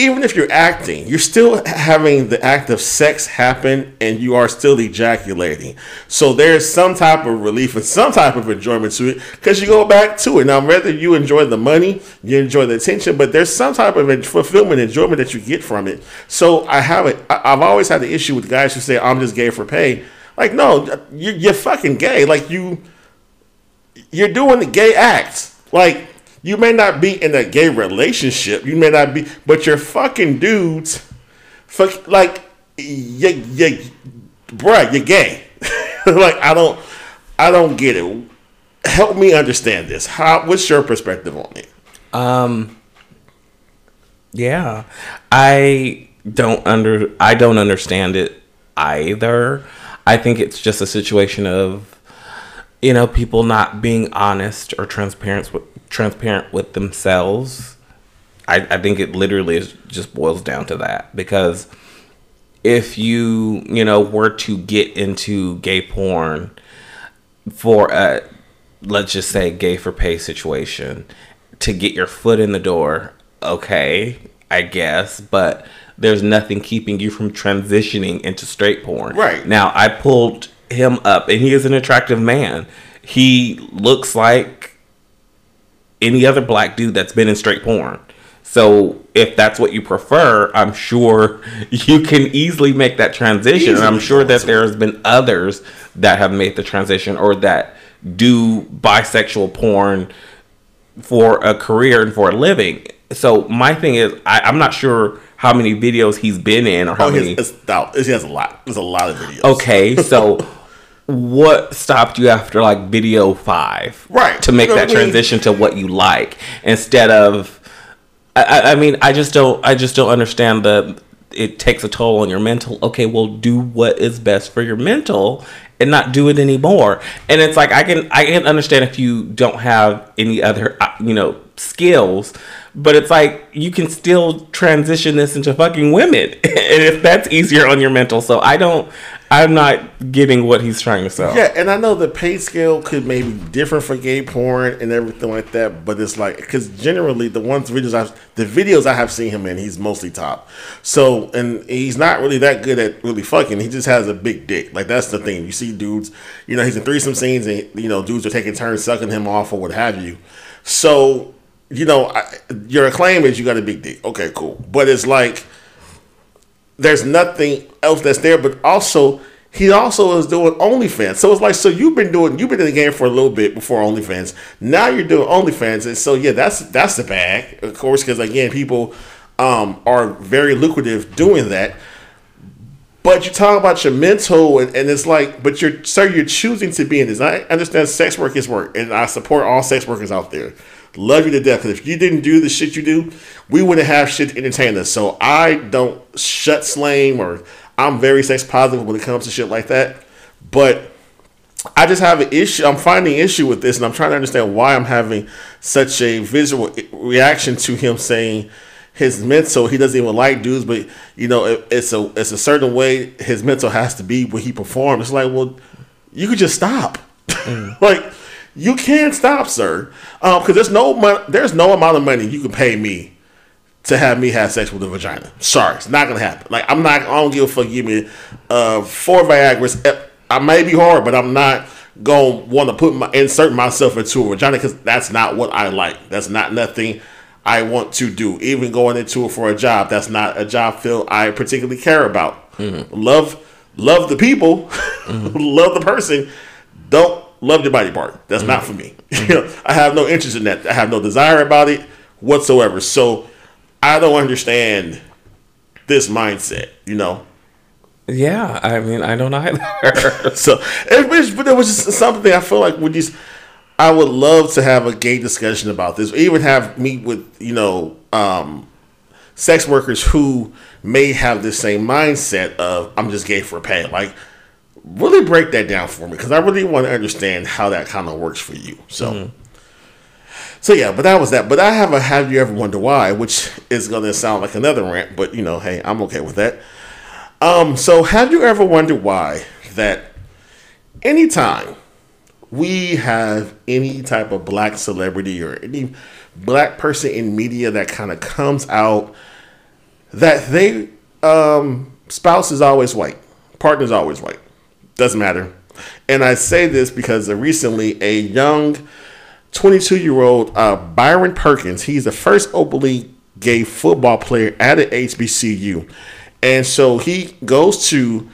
B: even if you're acting, you're still having the act of sex happen and you are still ejaculating. So there's some type of relief and some type of enjoyment to it because you go back to it. Now, whether you enjoy the money, you enjoy the attention, but there's some type of fulfillment, enjoyment that you get from it. So I have it. I've always had the issue with guys who say, I'm just gay for pay. Like, no, you're fucking gay. Like, you, you're doing the gay acts. Like, you may not be in a gay relationship. You may not be, but you're fucking dudes. Fuck, like, yeah, you, bruh, you're gay. like, I don't, I don't get it. Help me understand this. How? What's your perspective on it?
A: Um. Yeah, I don't under. I don't understand it either. I think it's just a situation of you know people not being honest or transparent with transparent with themselves. I, I think it literally is, just boils down to that. Because if you you know were to get into gay porn for a let's just say gay for pay situation to get your foot in the door okay i guess but there's nothing keeping you from transitioning into straight porn.
B: Right.
A: Now i pulled him up and he is an attractive man. He looks like any other black dude that's been in straight porn. So if that's what you prefer, I'm sure you can easily make that transition. Easily. And I'm sure that there's been others that have made the transition or that do bisexual porn for a career and for a living. So my thing is, I, am not sure how many videos he's been in or how oh, many.
B: It's, it's, he has a lot. There's a lot of videos.
A: Okay, so what stopped you after like video five
B: right.
A: to make you know that transition mean? to what you like instead of I, I mean i just don't i just don't understand the it takes a toll on your mental. Okay well do what is best for your mental and not do it anymore. And it's like i can i can understand if you don't have any other uh, you know skills but it's like you can still transition this into fucking women and if that's easier on your mental so i don't I'm not getting what he's trying to sell.
B: Yeah, and I know the pay scale could maybe different for gay porn and everything like that, but it's like because generally the ones videos I the videos I have seen him in, he's mostly top. So and he's not really that good at really fucking. He just has a big dick. Like that's the thing. You see dudes, you know, he's in threesome scenes and you know dudes are taking turns sucking him off or what have you. So you know, I, your claim is you got a big dick. Okay, cool, but it's like there's nothing else that's there. But also, he also is doing OnlyFans. So it's like, so you've been doing, you've been in the game for a little bit before OnlyFans. Now you're doing OnlyFans, and so yeah, that's that's the bag, of course, because again, people um, are very lucrative doing that. But you talk about your mental, and, and it's like, but you're, sir, you're choosing to be in this. I understand sex work is work, and I support all sex workers out there. Love you to death. Because if you didn't do the shit you do, we wouldn't have shit to entertain us. So I don't shut slam or I'm very sex positive when it comes to shit like that. But I just have an issue. I'm finding issue with this, and I'm trying to understand why I'm having such a visual reaction to him saying his mental. He doesn't even like dudes, but you know, it, it's a it's a certain way his mental has to be when he performs. It's like, well, you could just stop. Mm. like you can't stop, sir, because um, there's no mon- there's no amount of money you can pay me to have me have sex with a vagina. Sorry, it's not gonna happen. Like I'm not. I don't give a fuck. Give me uh, four Viagra's. Eh, I may be hard, but I'm not gonna want to put my insert myself into a vagina because that's not what I like. That's not nothing I want to do. Even going into it for a job, that's not a job field I particularly care about. Mm-hmm. Love, love the people, mm-hmm. love the person. Don't love your body part. That's mm-hmm. not for me. Mm-hmm. I have no interest in that. I have no desire about it whatsoever. So I don't understand this mindset. You know.
A: Yeah, I mean, I don't either.
B: so, it was, but it was just something I feel like would just I would love to have a gay discussion about this, or even have meet with you know um, sex workers who may have the same mindset of I'm just gay for pay. Like, really break that down for me because I really want to understand how that kind of works for you. So. Mm-hmm. So yeah, but that was that. But I have a have you ever wonder why, which is gonna sound like another rant, but you know, hey, I'm okay with that. Um, so have you ever wondered why that anytime we have any type of black celebrity or any black person in media that kind of comes out that they um, spouse is always white, partner is always white, doesn't matter. And I say this because recently a young 22 year old uh, Byron Perkins, he's the first openly gay football player at an HBCU. And so he goes to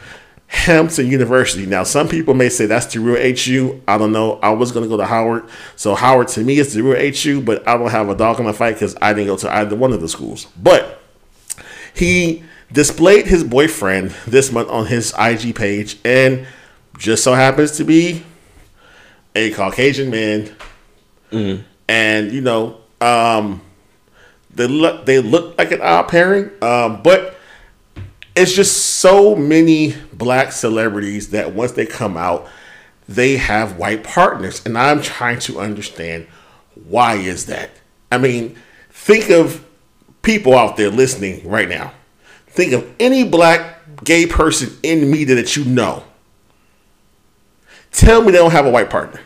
B: Hampton University. Now, some people may say that's the real HU. I don't know. I was going to go to Howard. So, Howard to me is the real HU, but I don't have a dog in the fight because I didn't go to either one of the schools. But he displayed his boyfriend this month on his IG page and just so happens to be a Caucasian man. Mm. And, you know, um, they look, they look like an odd pairing, um, but it's just so many black celebrities that once they come out, they have white partners. And I'm trying to understand why is that? I mean, think of people out there listening right now. Think of any black gay person in media that you know. Tell me they don't have a white partner.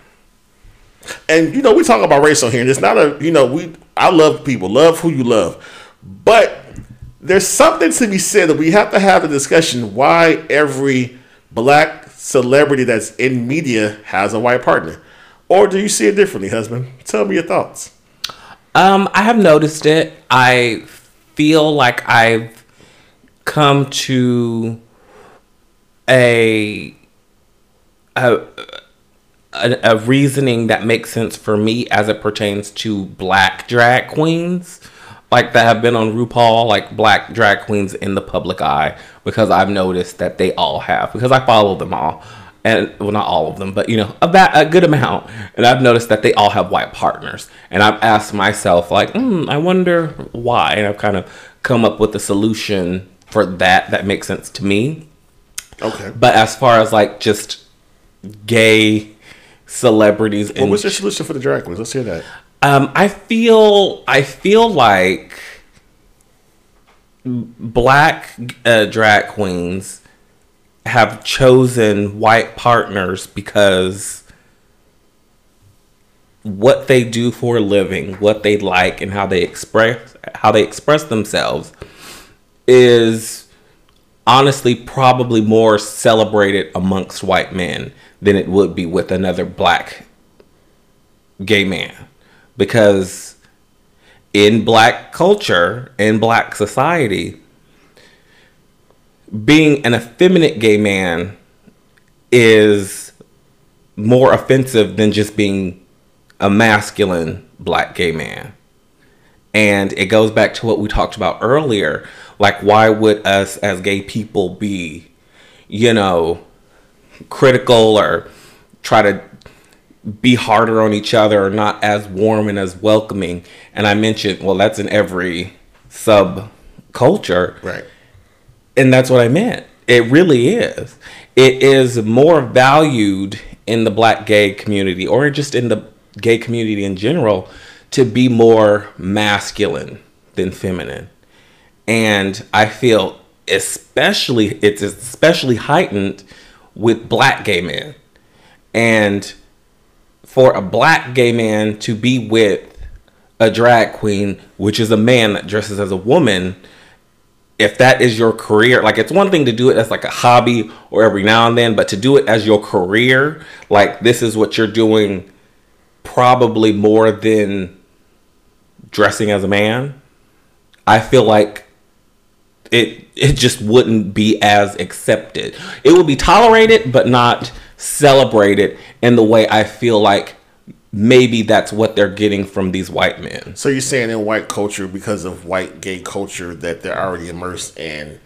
B: And you know, we talk about race on here, and it's not a you know, we I love people, love who you love. But there's something to be said that we have to have a discussion why every black celebrity that's in media has a white partner. Or do you see it differently, husband? Tell me your thoughts.
A: Um, I have noticed it. I feel like I've come to a a, a, reasoning that makes sense for me as it pertains to black drag queens like that have been on RuPaul, like black drag queens in the public eye, because I've noticed that they all have, because I follow them all. And well, not all of them, but you know, a, ba- a good amount. And I've noticed that they all have white partners. And I've asked myself, like, mm, I wonder why. And I've kind of come up with a solution for that that makes sense to me.
B: Okay.
A: But as far as like just gay celebrities,
B: what was your solution for the drag queens? Let's hear that.
A: Um, I feel I feel like black uh, drag queens have chosen white partners because what they do for a living, what they like, and how they express how they express themselves is honestly probably more celebrated amongst white men than it would be with another black gay man because in black culture, in black society, being an effeminate gay man is more offensive than just being a masculine black gay man. And it goes back to what we talked about earlier. Like, why would us as gay people be you know, critical or try to be harder on each other or not as warm and as welcoming. And I mentioned, well, that's in every sub culture.
B: Right.
A: And that's what I meant. It really is. It is more valued in the black gay community or just in the gay community in general to be more masculine than feminine. And I feel especially it's especially heightened with black gay men. And for a black gay man to be with a drag queen, which is a man that dresses as a woman, if that is your career, like it's one thing to do it as like a hobby or every now and then, but to do it as your career, like this is what you're doing probably more than dressing as a man, I feel like it it just wouldn't be as accepted. It would be tolerated but not celebrated in the way I feel like maybe that's what they're getting from these white men.
B: So you're saying in white culture, because of white gay culture, that they're already immersed in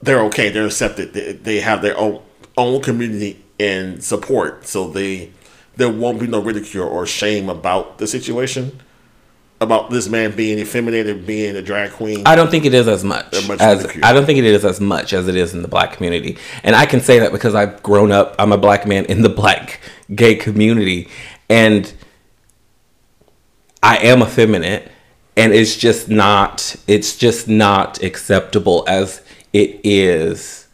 B: they're okay, they're accepted, they, they have their own own community and support, so they there won't be no ridicule or shame about the situation about this man being effeminated, being a drag queen.
A: I don't think it is as much, much as. I don't think it is as much as it is in the black community, and I can say that because I've grown up. I'm a black man in the black gay community, and I am effeminate, and it's just not. It's just not acceptable as it is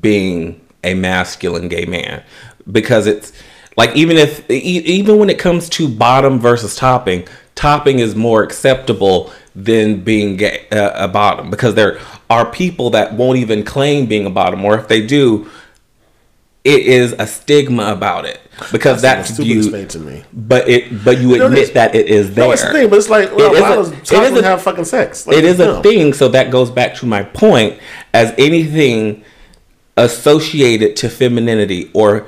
A: being a masculine gay man because it's like even if even when it comes to bottom versus topping topping is more acceptable than being gay, uh, a bottom because there are people that won't even claim being a bottom or if they do it is a stigma about it because that's, that's viewed to me. But it, but you, you admit that it is there. No,
B: it's the thing, but it's like well, it is a, it is a, have fucking sex.
A: Like, it is a thing. So that goes back to my point. As anything associated to femininity or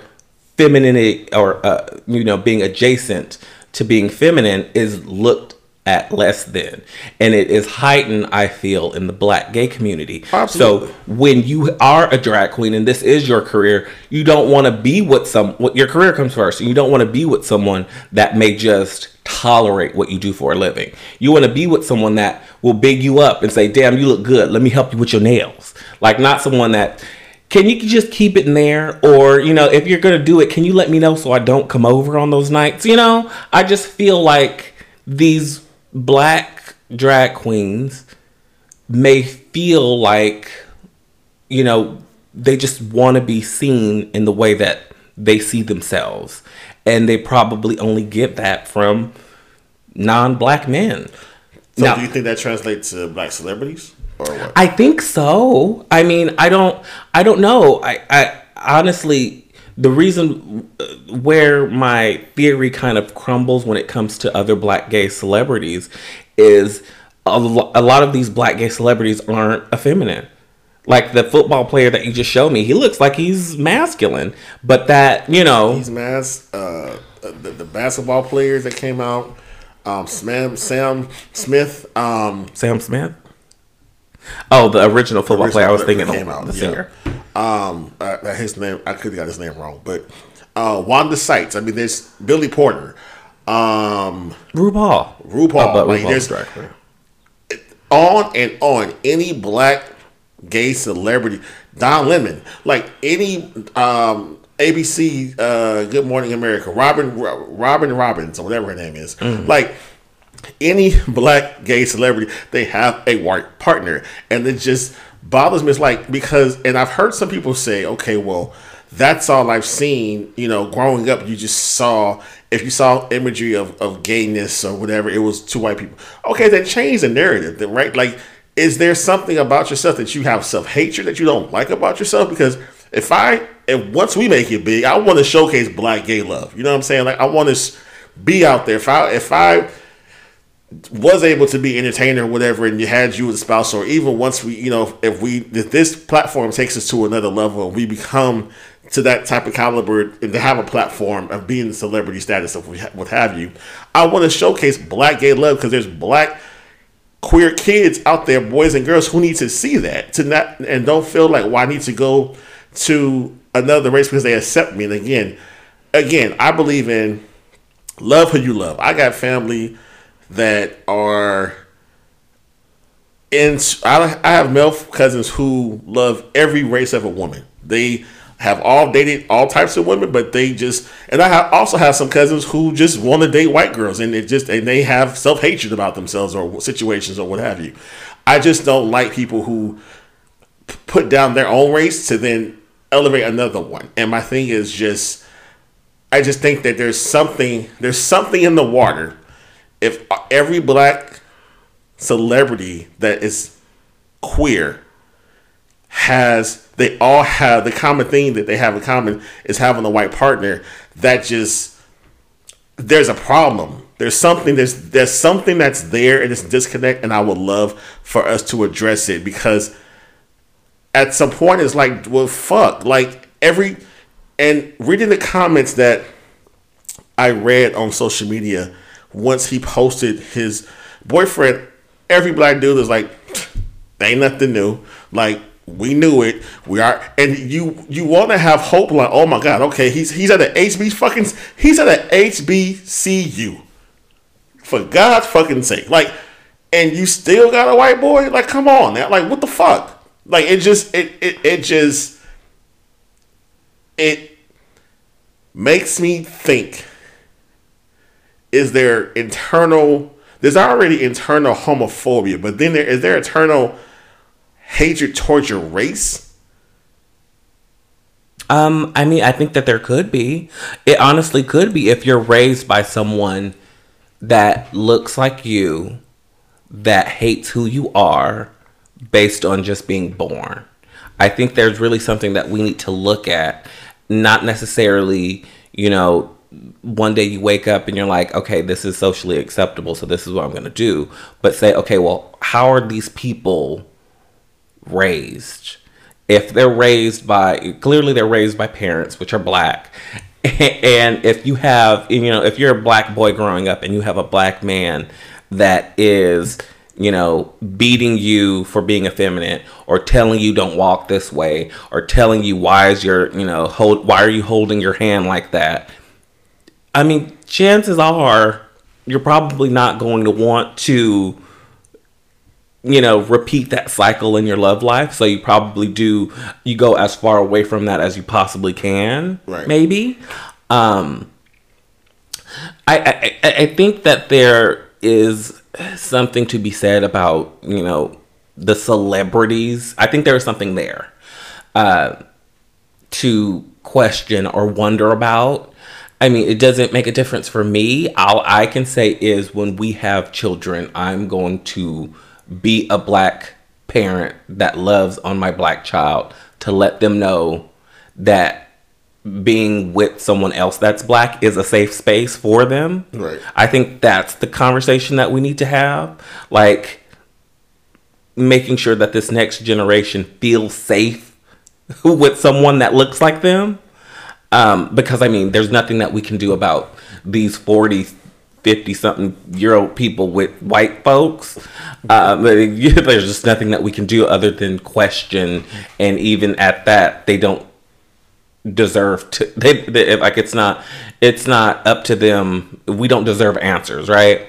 A: femininity or uh, you know being adjacent to being feminine is looked at less than. And it is heightened i feel in the black gay community. Absolutely. so when you are a drag queen and this is your career you don't want to be with some what your career comes first and you don't want to be with someone that may just tolerate what you do for a living. You want to be with someone that will big you up and say damn you look good. Let me help you with your nails. Like not someone that can you just keep it in there? Or you know if you're gonna do it can you let me know so i don't come over on those nights? You know i just feel like these black drag queens may feel like you know they just want to be seen in the way that they see themselves. And they probably only get that from non-black men.
B: So now, do you think that translates to black celebrities
A: or what? I think so. I mean, I don't I don't know. I I honestly the reason uh, where my theory kind of crumbles when it comes to other black gay celebrities is a, lo- a lot of these black gay celebrities aren't effeminate. Like the football player that you just showed me, he looks like he's masculine, but that you know
B: he's mas. Uh, the, the basketball players that came out, um, Sam Sam Smith, um,
A: Sam Smith. Oh, the original football original player. I was thinking came out, the singer.
B: Yeah. Um, uh, his name I could have got his name wrong, but uh, Wanda Sykes. I mean, there's Billy Porter. Um,
A: RuPaul.
B: RuPaul. Oh, like, there's on and on. Any black gay celebrity, Don Lemon, like any um, ABC, uh, Good Morning America, Robin, Robin Robbins, or whatever her name is, mm. like any black gay celebrity, they have a white partner, and it just bothers me. It's like because, and I've heard some people say, okay, well, that's all I've seen. You know, growing up, you just saw if you saw imagery of, of gayness or whatever, it was two white people. Okay, that change the narrative, right? Like, is there something about yourself that you have self hatred that you don't like about yourself? Because if I, if once we make it big, I want to showcase black gay love. You know what I'm saying? Like, I want to be out there. If I, if I was able to be entertained or whatever, and you had you as a spouse, or even once we, you know, if we, if this platform takes us to another level and we become to that type of caliber and to have a platform of being the celebrity status of what have you, I want to showcase black gay love because there's black queer kids out there, boys and girls, who need to see that to not and don't feel like, well, I need to go to another race because they accept me. And again, again, I believe in love who you love. I got family that are in. I, I have male cousins who love every race of a woman. They have all dated all types of women, but they just and I have, also have some cousins who just want to date white girls, and it just and they have self hatred about themselves or situations or what have you. I just don't like people who put down their own race to then elevate another one. And my thing is just, I just think that there's something there's something in the water. If every black celebrity that is queer has they all have the common thing that they have in common is having a white partner that just there's a problem. There's something there's there's something that's there and it's disconnect and i would love for us to address it because at some point it's like well fuck like every and reading the comments that i read on social media once he posted his boyfriend every black dude is like ain't nothing new like we knew it. We are, and you you want to have hope. Like, oh my god, okay, he's he's at the HB fucking he's at the HBCU. For God's fucking sake, like, and you still got a white boy. Like, come on, now. like, what the fuck? Like, it just it it it just it makes me think. Is there internal? There's already internal homophobia, but then there is there internal hatred towards your race?
A: Um, I mean, I think that there could be. It honestly could be if you're raised by someone that looks like you, that hates who you are based on just being born. I think there's really something that we need to look at, not necessarily, you know, one day you wake up and you're like, okay, this is socially acceptable, so this is what I'm going to do. But say, okay, well, how are these people raised. If they're raised by clearly they're raised by parents which are black. And if you have you know, if you're a black boy growing up and you have a black man that is you know, beating you for being effeminate or telling you don't walk this way or telling you why is your, you know, hold why are you holding your hand like that? I mean, chances are you're probably not going to want to you know repeat that cycle in your love life. So you probably do you go as far away from that as you possibly can right. maybe. Um I, I i think that there is something to be said about you know the celebrities. I think there is something there uh to question or wonder about I mean, it doesn't make a difference for me. All I can say is when we have children, I'm going to be a black parent that loves on my black child to let them know that being with someone else that's black is a safe space for them.
B: Right.
A: I think that's the conversation that we need to have. Like making sure that this next generation feels safe with someone that looks like them. Um, because I mean, there's nothing that we can do about these 40, 50 something year old people with white folks. Uh, there's just nothing that we can do other than question. And even at that, they don't deserve to, they, they, like, it's not, it's not up to them. We don't deserve answers, right?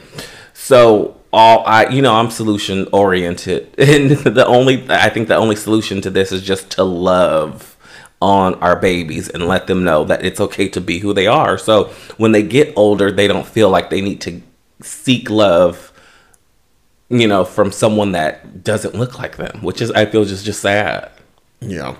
A: So, all I, you know, I'm solution oriented. And the only, I think the only solution to this is just to love on our babies and let them know that it's okay to be who they are. So when they get older, they don't feel like they need to seek love, you know, from someone that doesn't look like them, which is I feel just just sad.
B: Yeah.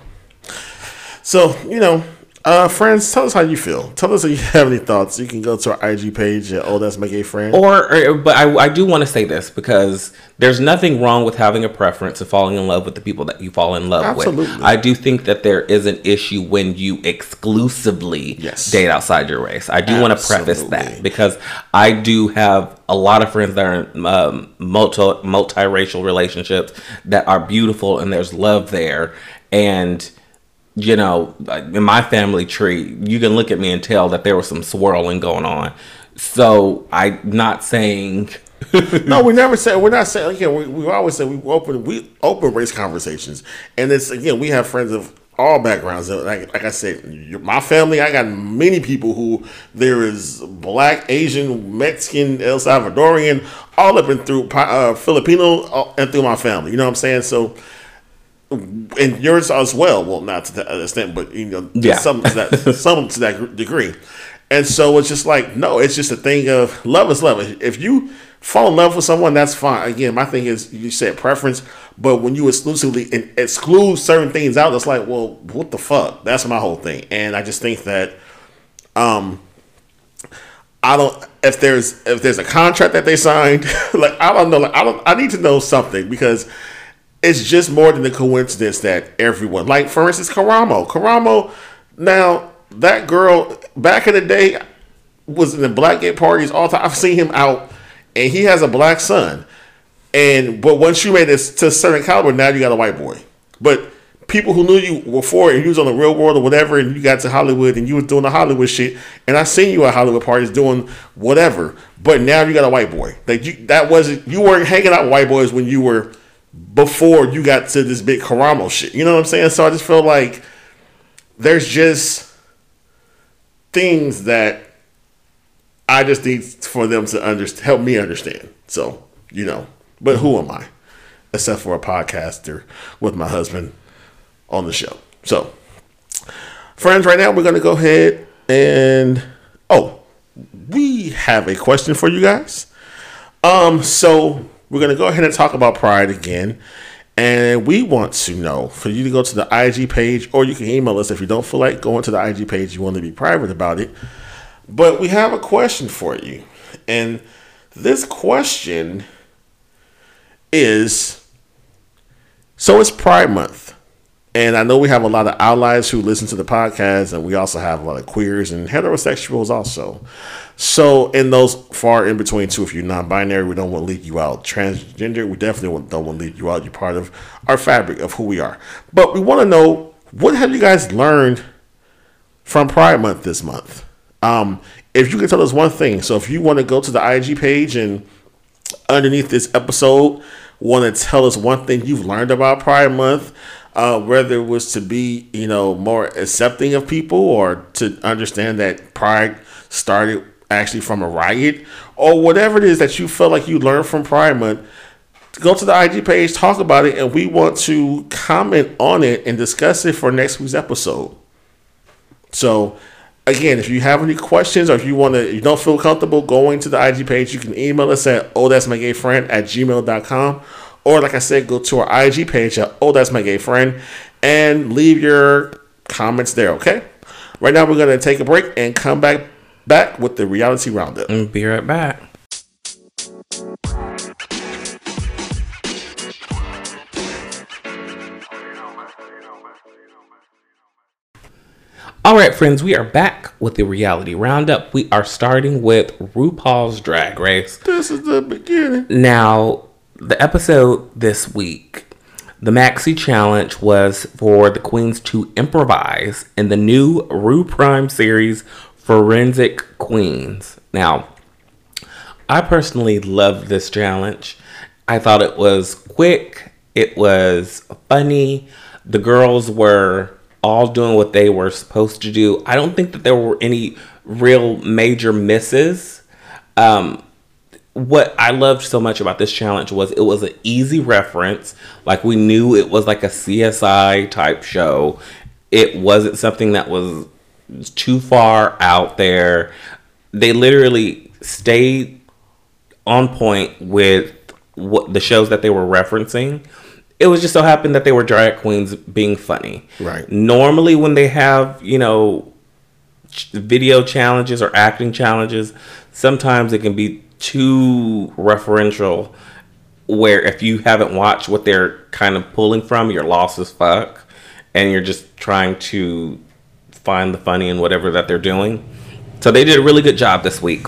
B: So, you know, uh, friends, tell us how you feel. Tell us if you have any thoughts. You can go to our IG page at Oh That's My Gay Friend.
A: Or, or but I, I do want to say this because there's nothing wrong with having a preference and falling in love with the people that you fall in love Absolutely. with. I do think that there is an issue when you exclusively yes. date outside your race. I do want to preface that because I do have a lot of friends that are in um, multi multiracial relationships that are beautiful and there's love there and you know, in my family tree, you can look at me and tell that there was some swirling going on. So I'm not saying
B: no, we never said we're not saying again. We, we always say we open we open race conversations, and it's again we have friends of all backgrounds. Like, like I said, my family, I got many people who there is black, Asian, Mexican, El Salvadorian, all up and through uh, Filipino uh, and through my family. You know what I'm saying? So, and yours as well. Well, not to that extent, but you know, yeah. some to that some to that degree. And so it's just like no, it's just a thing of love is love. If you fall in love with someone, that's fine. Again, my thing is you said preference, but when you exclusively exclude certain things out, it's like, well, what the fuck? That's my whole thing. And I just think that, um, I don't if there's if there's a contract that they signed, like I don't know, like I don't I need to know something because it's just more than a coincidence that everyone, like for instance, Karamo, Karamo, now that girl back in the day was in the black gay parties all the time. I've seen him out and he has a black son. And but once you made this to a certain caliber, now you got a white boy. But people who knew you before and you was on the real world or whatever, and you got to Hollywood and you was doing the Hollywood shit, and I seen you at Hollywood parties doing whatever. But now you got a white boy. Like you, that wasn't you weren't hanging out with white boys when you were before you got to this big Karamo shit. You know what I'm saying? So I just feel like there's just things that I just need for them to understand, help me understand. So, you know, but who am I? Except for a podcaster with my husband on the show. So, friends, right now we're going to go ahead and, oh, we have a question for you guys. Um, so we're going to go ahead and talk about pride again. And we want to know for you to go to the IG page, or you can email us if you don't feel like going to the IG page, you want to be private about it. But we have a question for you. And this question is so it's Pride Month. And I know we have a lot of allies who listen to the podcast, and we also have a lot of queers and heterosexuals also. So, in those far in between, too, if you're non binary, we don't want to leave you out. Transgender, we definitely don't want to leave you out. You're part of our fabric of who we are. But we want to know what have you guys learned from Pride Month this month? Um, if you can tell us one thing, so if you want to go to the IG page and underneath this episode, want to tell us one thing you've learned about Pride Month, uh, whether it was to be, you know, more accepting of people or to understand that Pride started actually from a riot or whatever it is that you felt like you learned from Pride Month, go to the IG page, talk about it, and we want to comment on it and discuss it for next week's episode. So again, if you have any questions or if you want to, you don't feel comfortable going to the IG page, you can email us at oh that's my gay friend at gmail.com. Or like I said, go to our IG page at oh that's my gay friend and leave your comments there, okay? Right now we're gonna take a break and come back back with the reality roundup.
A: And be right back. All right, friends, we are back with the reality roundup. We are starting with RuPaul's Drag Race.
B: This is the beginning.
A: Now, the episode this week, the Maxi Challenge was for the queens to improvise in the new Ru Prime series, Forensic Queens. Now, I personally loved this challenge. I thought it was quick, it was funny. The girls were all doing what they were supposed to do. I don't think that there were any real major misses. Um, what I loved so much about this challenge was it was an easy reference. Like we knew it was like a CSI type show. It wasn't something that was too far out there. They literally stayed on point with what the shows that they were referencing it was just so happened that they were drag queens being funny.
B: Right.
A: Normally, when they have you know video challenges or acting challenges, sometimes it can be too referential. Where if you haven't watched what they're kind of pulling from, you're lost as fuck, and you're just trying to find the funny in whatever that they're doing. So they did a really good job this week.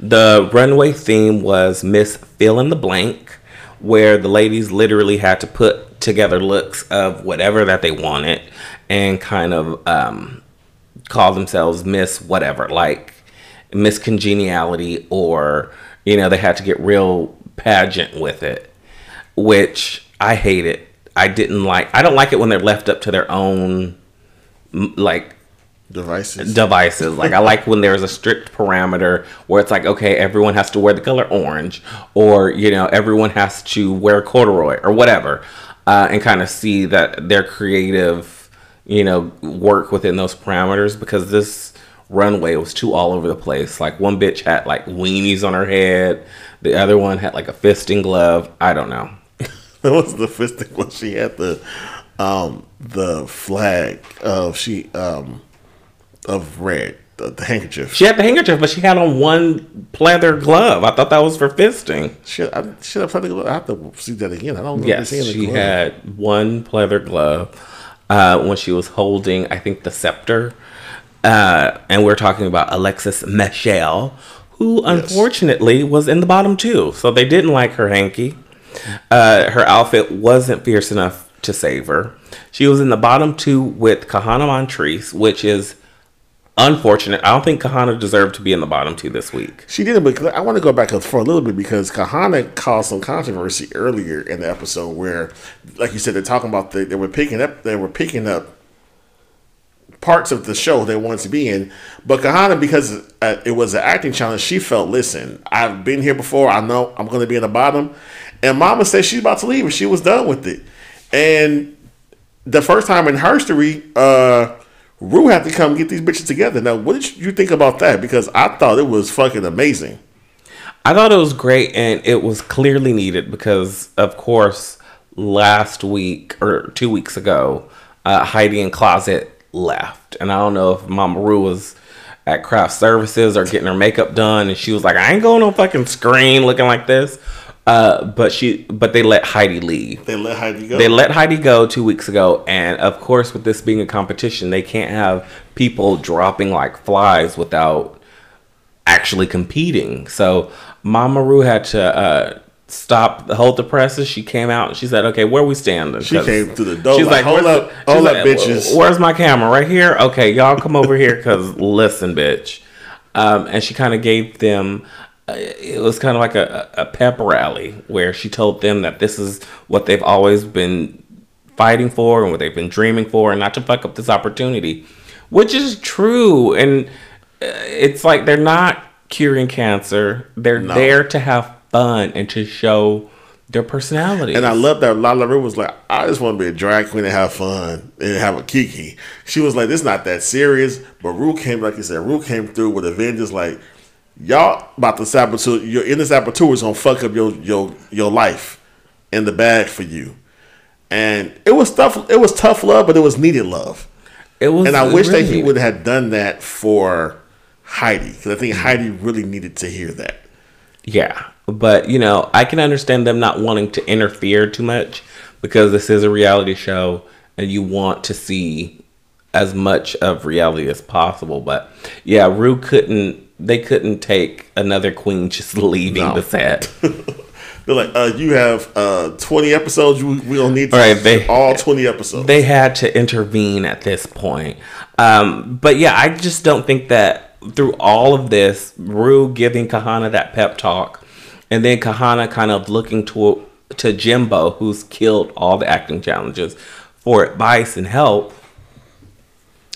A: The runway theme was Miss Fill in the Blank where the ladies literally had to put together looks of whatever that they wanted and kind of um, call themselves Miss whatever, like Miss Congeniality or You know, they had to get real pageant with it, which I hate it. I didn't like. I don't like it when they're left up to their own like
B: Devices.
A: devices. Like I like when there's a strict parameter where it's like, okay, everyone has to wear the color orange, or you know, everyone has to wear corduroy or whatever, uh, and kind of see that their creative, you know, work within those parameters. Because this runway was too all over the place. Like one bitch had like weenies on her head, the other one had like a fisting glove. I don't know.
B: that was the fisting when she had the um the flag of she um of red the, the handkerchief.
A: She had the handkerchief, but she had on one pleather glove. I thought that was for fisting.
B: Shit, I should have played the glove. I have to see that again. I don't
A: Yes, she
B: glove.
A: had one pleather glove uh, when she was holding, I think, the scepter. Uh, and we're talking about Alexis Michelle, who unfortunately was in the bottom two. So they didn't like her hanky. Uh, her outfit wasn't fierce enough to save her. She was in the bottom two with Kahanna Montrese, which is unfortunate. I don't think Kahanna deserved to be in the bottom two this week.
B: She didn't, but I want to go back for a little bit because Kahanna caused some controversy earlier in the episode where, like you said, they're talking about the, they were picking up they were picking up parts of the show they wanted to be in, but Kahanna because uh, it was an acting challenge, she felt, listen, I've been here before, I know I'm going to be in the bottom, and Mama said she's about to leave and she was done with it, and the first time in history, uh. Ru had to come get these bitches together. Now, what did you think about that? Because I thought it was fucking amazing.
A: I thought it was great and it was clearly needed because, of course, last week or two weeks ago, uh, Heidi N Closet left. And I don't know if Mama Ru was at craft services or getting her makeup done and she was like, I ain't going on fucking screen looking like this. Uh, but she, but they let Heidi leave.
B: They let Heidi go.
A: They let Heidi go two weeks ago, and of course, with this being a competition, they can't have people dropping like flies without actually competing. So Mama Ru had to uh, stop, hold the presses. She came out and she said, "Okay, where we standing?"
B: She came through the door
A: She's
B: like,
A: like,
B: "Hold up,
A: the-
B: hold up,
A: like,
B: bitches."
A: Where's my camera? Right here. Okay, y'all come over here because listen, bitch. Um, and she kind of gave them. Uh, it was kind of like a, a pep rally where she told them that this is what they've always been fighting for and what they've been dreaming for, and not to fuck up this opportunity, which is true. And uh, it's like they're not curing cancer; they're
B: No.
A: there to have fun and to show their personality.
B: and I love that LaLa Ri was like, I just want to be a drag queen and have fun and have a kiki. She was like, this is not that serious. But Ru came, like you said, Ru came through with a vengeance. Like, y'all about to saboteur, your in this saboteur is gonna fuck up your your your life in the bag for you. And it was tough. It was tough love, but it was needed love.
A: it was,
B: And I wish
A: really
B: that he would have done that for Heidi because I think mm-hmm. Heidi really needed to hear that.
A: Yeah, but you know, I can understand them not wanting to interfere too much because this is a reality show and you want to see as much of reality as possible. But yeah, Ru couldn't. They couldn't take another queen just leaving
B: No.
A: the set.
B: They're like, uh, you have uh, 20 episodes. We don't need to
A: All right, they-
B: all 20 episodes.
A: they had to intervene at this point. Um, but yeah, I just don't think that through all of this, Ru giving Kahanna that pep talk, and then Kahanna kind of looking to to Jimbo, who's killed all the acting challenges, for advice and help.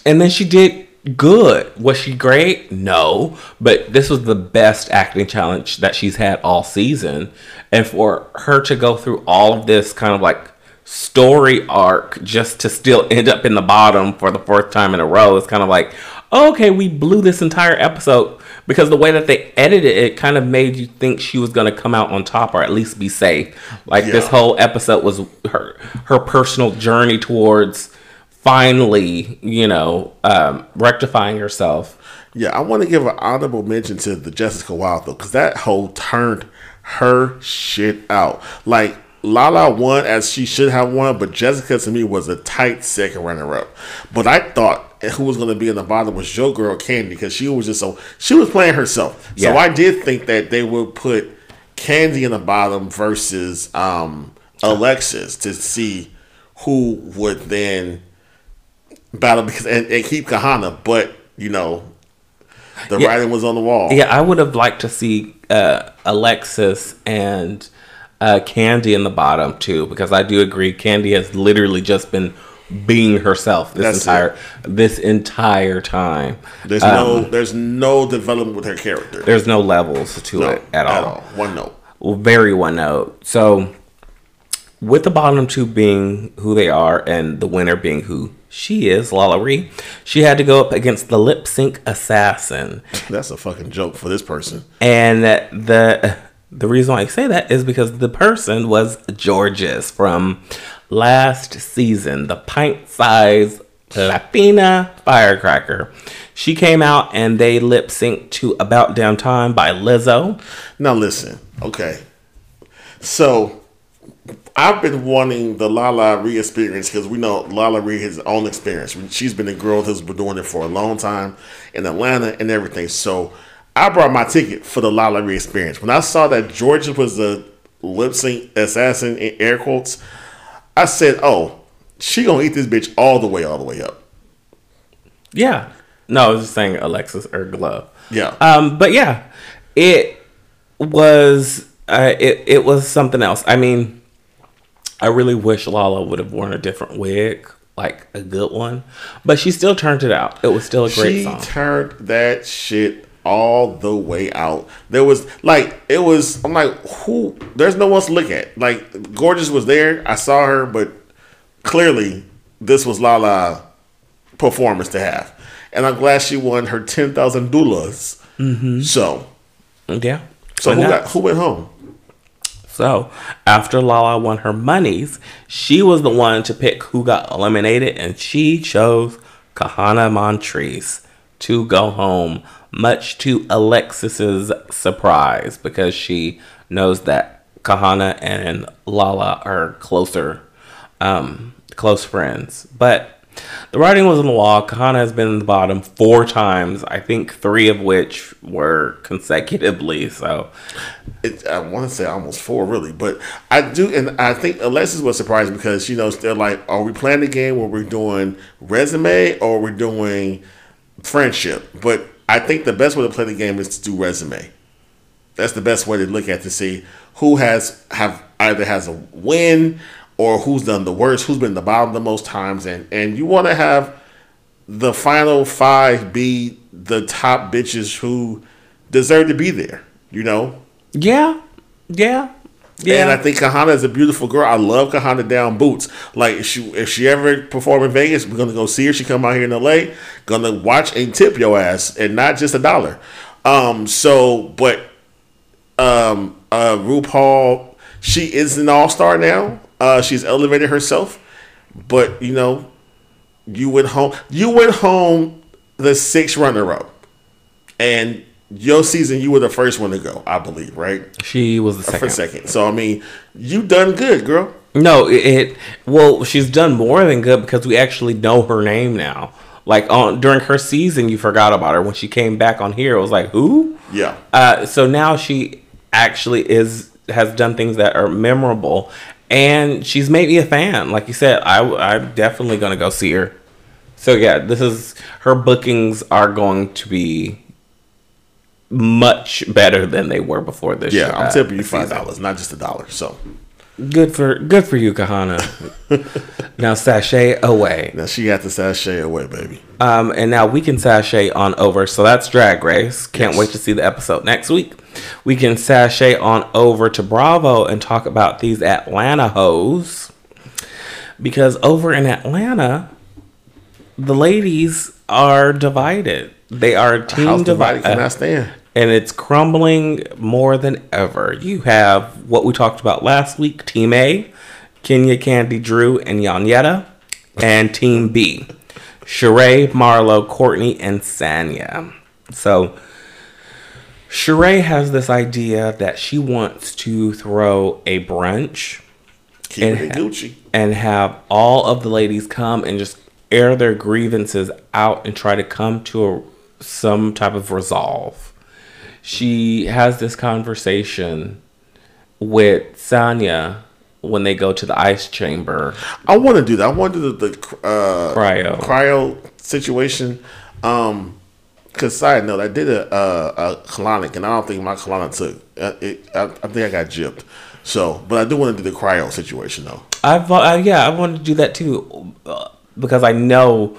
A: And then she did good. Was she great? No. But this was the best acting challenge that she's had all season. And for her to go through all of this kind of like story arc just to still end up in the bottom for the fourth time in a row is kind of like, oh, okay, we blew this entire episode because the way that they edited it, kind of made you think she was going to come out on top or at least be safe. Like this whole episode was her her personal journey towards finally, you know, um, rectifying herself.
B: yeah, I want to give an honorable mention to the Jessica Wild though, because that whole turned her shit out. Like Lala won as she should have won, but Jessica to me was a tight second runner up. But I thought who was going to be in the bottom was your girl Kandy because she was just so she was playing herself. So I did think that they would put Kandy in the bottom versus um, Alexis to see who would then battle because and, and keep Kahanna, but you know, the
A: Yeah.
B: writing was on the wall.
A: Yeah, I would have liked to see uh, Alexis and uh, Kandy in the bottom too, because I do agree Kandy has literally just been being herself this
B: That's
A: entire this entire time.
B: There's
A: Um,
B: no there's no development with her character.
A: There's no levels to
B: No,
A: it at all.
B: One note.
A: Well, very one note. So, with the bottom two being who they are and the winner being who she is, LaLa Ri, she had to go up against the lip sync assassin.
B: That's a fucking joke for this person.
A: And the the reason why I say that is because the person was Jorgeous from last season, the pint sized Latina firecracker. She came out and they lip synced to About Damn Time by Lizzo.
B: Now listen, okay. So I've been wanting the LaLa Ri experience because we know LaLa Ri has own experience. She's been a girl who's been doing it for a long time in Atlanta and everything. So I brought my ticket for the LaLa Ri experience. When I saw that Jorgeous was the lip sync assassin in air quotes, I said, "Oh, she gonna eat this bitch all the way, all the way up."
A: Yeah. No, I was just saying Alexis Erglo.
B: Yeah.
A: Um, but yeah, it was uh, it it was something else. I mean, I really wish Lala would have worn a different wig, like a good one, but she still turned it out. It was still a great
B: she
A: song.
B: turned that shit all the way out. There was like it was. I'm like, who? There's no one else to look at. Like, Jorgeous was there. I saw her, but clearly this was Lala performance to have, and I'm glad she won her ten thousand doulas. Mm-hmm. So,
A: yeah.
B: so who got who went home?
A: So after Lala won her monies, she was the one to pick who got eliminated, and she chose Kahanna Montrese to go home, much to Alexis's surprise, because she knows that Kahanna and Lala are closer, um, close friends. But the writing was on the wall. Kahanna has been in the bottom four times, I think three of which were consecutively. So
B: it, I want to say almost four, really, but I do, and I think Alexis was surprised because you know they're like, are we playing the game where we're doing resume or we're doing friendship? But I think the best way to play the game is to do resume. That's the best way to look at to see who has have either has a win or who's done the worst, who's been the bottom the most times, and and you want to have the final five be the top bitches who deserve to be there. You know,
A: Yeah, yeah, yeah.
B: and I think Kahanna is a beautiful girl. I love Kahanna down boots. Like if she if she ever perform in Vegas, we're gonna go see her. She come out here in LA, gonna watch and tip your ass, and not just a dollar. Um. So, but um. Uh. RuPaul, she is an all star now. Uh. She's elevated herself, but you know, you went home. You went home the sixth runner up, and your season you were the first one to go. I believe, right?
A: she was the
B: for
A: second.
B: a second. So I mean, you done good, girl.
A: No, it, it. Well, she's done more than good because we actually know her name now. Like on during her season, you forgot about her when she came back on here. It was like who?
B: Yeah.
A: Uh, so now she actually is has done things that are memorable, and she's made me a fan. Like you said, I I'm definitely gonna go see her. So yeah, this is her bookings are going to be much better than they were before this.
B: Yeah,
A: uh,
B: I'm tipping you five dollars, not just a dollar. So
A: Good for good for you, Kahanna. now sashay away.
B: now she got the sashay away, baby.
A: Um, and now we can sashay on over. So that's Drag Race. Can't
B: Yes.
A: wait to see the episode next week. We can sashay on over to Bravo and talk about these Atlanta hoes. Because over in Atlanta, the ladies are divided. They are a team
B: House divided
A: divided.
B: cannot stand.
A: and it's crumbling more than ever. You have what we talked about last week Team A, Kenya Kandi Drew and Monyetta, and Team B, Sheree, Marlo, Courtney, and Sanya. So, Sheree has this idea that she wants to throw a brunch And ha-
B: Gucci.
A: and have all of the ladies come and just air their grievances out and try to come to a, some type of resolve. She has this conversation with Sanya when they go to the ice chamber.
B: I want to do that. I want to do the, the uh,
A: Cryo.
B: cryo situation. Um, Cause side note, I did a, a, a colonic, and I don't think my colonic took. Uh, it, I, I think I got gypped. So, but I do want to do the cryo situation though.
A: I've uh, yeah, I want to do that too uh, because I know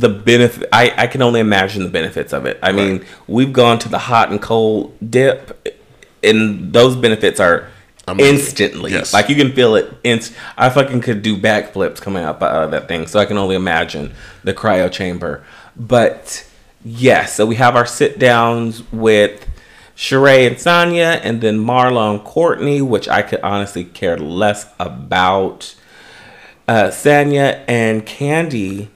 A: the benefit. I I can only imagine the benefits of it. I mean, we've gone to the hot and cold dip, and those benefits are
B: Amazing.
A: instantly.
B: Yes.
A: Like you can feel it. Inst- I fucking could do backflips coming up out of that thing. So I can only imagine the cryo chamber. But yes, so we have our sit downs with Sheree and Sanya, and then Marla and Courtney, which I could honestly care less about. Uh, Sanya and Kandi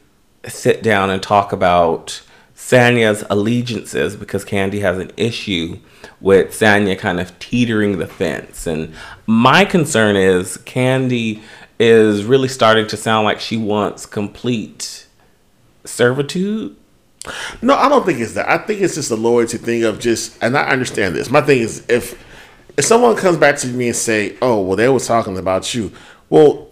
A: sit down and talk about Sanya's allegiances because Kandi has an issue with Sanya kind of teetering the fence. And my concern is Kandi is really starting to sound like she wants complete servitude.
B: No, I don't think it's that. I think it's just a loyalty thing of just, and I understand this. My thing is, if if someone comes back to me and say, "Oh, well, they was talking about you," well,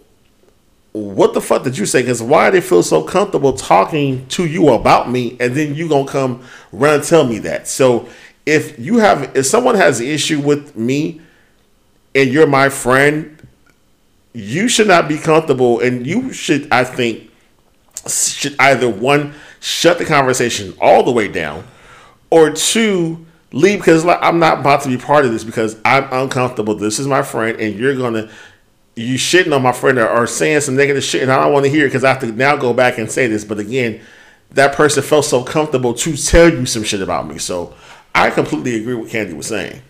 B: what the fuck did you say? Because why they feel so comfortable talking to you about me, and then you gonna come run and tell me that? So if you have, if someone has an issue with me, and you're my friend, you should not be comfortable, and you should, I think, should either one shut the conversation all the way down, or two leave because like I'm not about to be part of this because I'm uncomfortable. This is my friend, and you're gonna you shitting on my friend or, or saying some negative shit, and I don't want to hear it because I have to now go back and say this. But again, that person felt so comfortable to tell you some shit about me, so I completely agree with Kandi was saying.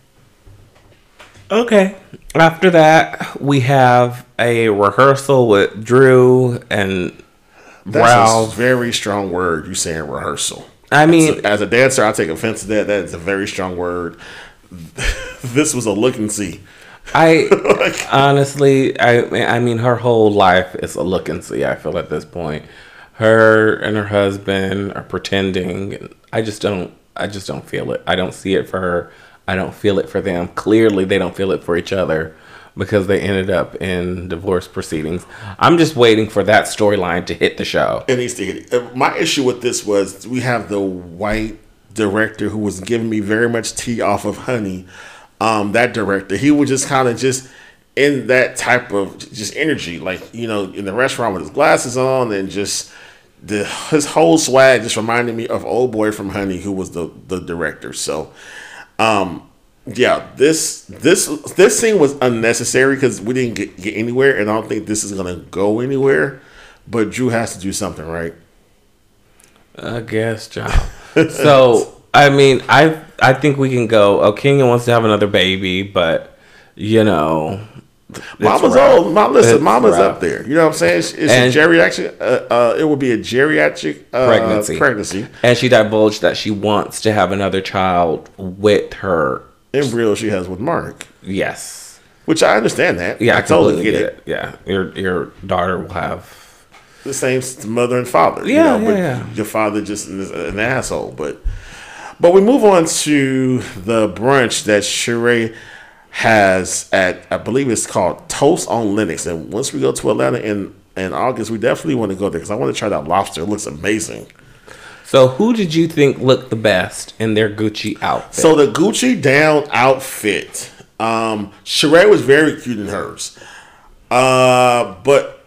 A: Okay. After that, we have a rehearsal with Drew and
B: That's
A: Ralph.
B: a very strong word. You saying rehearsal.
A: I mean,
B: As a dancer, I take offense to that. That is a very strong word. this was a look and see.
A: I honestly, I I mean, her whole life is a look and see. I feel at this point, her and her husband are pretending. I just don't. I just don't feel it. I don't see it for her. I don't feel it for them. Clearly, they don't feel it for each other because they ended up in divorce proceedings. I'm just waiting for that storyline to hit the show.
B: It needs to hit. uh, My issue with this was we have the white director who was giving me very much tea off of Honey. Um, that director, he was just kind of just in that type of just energy, like you know, in the restaurant with his glasses on and just the his whole swag just reminded me of old boy from Honey, who was the the director. So, um, yeah, this this this scene was unnecessary because we didn't get, get anywhere, and I don't think this is gonna go anywhere. But Drew has to do something, right?
A: I guess, John. so I mean, I I think we can go. Oh, Kenya wants to have another baby, but you know,
B: Mama's
A: rough.
B: old. Mom, listen,
A: It's
B: Mama's
A: rough.
B: up there. You know what I'm saying? It's, it's a geriatric. Uh, uh, it would be a geriatric uh,
A: Pregnancy.
B: Pregnancy.
A: And she divulged that she wants to have another child with her.
B: Embryo she has with Marc,
A: Yes.
B: which I understand that.
A: Yeah,
B: I,
A: I,
B: totally get
A: get
B: it.
A: it. Yeah, your your daughter will have.
B: The same mother and father.
A: Yeah,
B: you know,
A: yeah,
B: but
A: yeah.
B: Your father just is an asshole. But but we move on to the brunch that Sheree has at I believe it's called Toast on Lenox. And once we go to Atlanta in in August, we definitely want to go there because I want to try that lobster. It looks amazing.
A: So, who did you think looked the best in their Gucci outfit?
B: So the Gucci down outfit, um, Sheree was very cute in hers, uh, but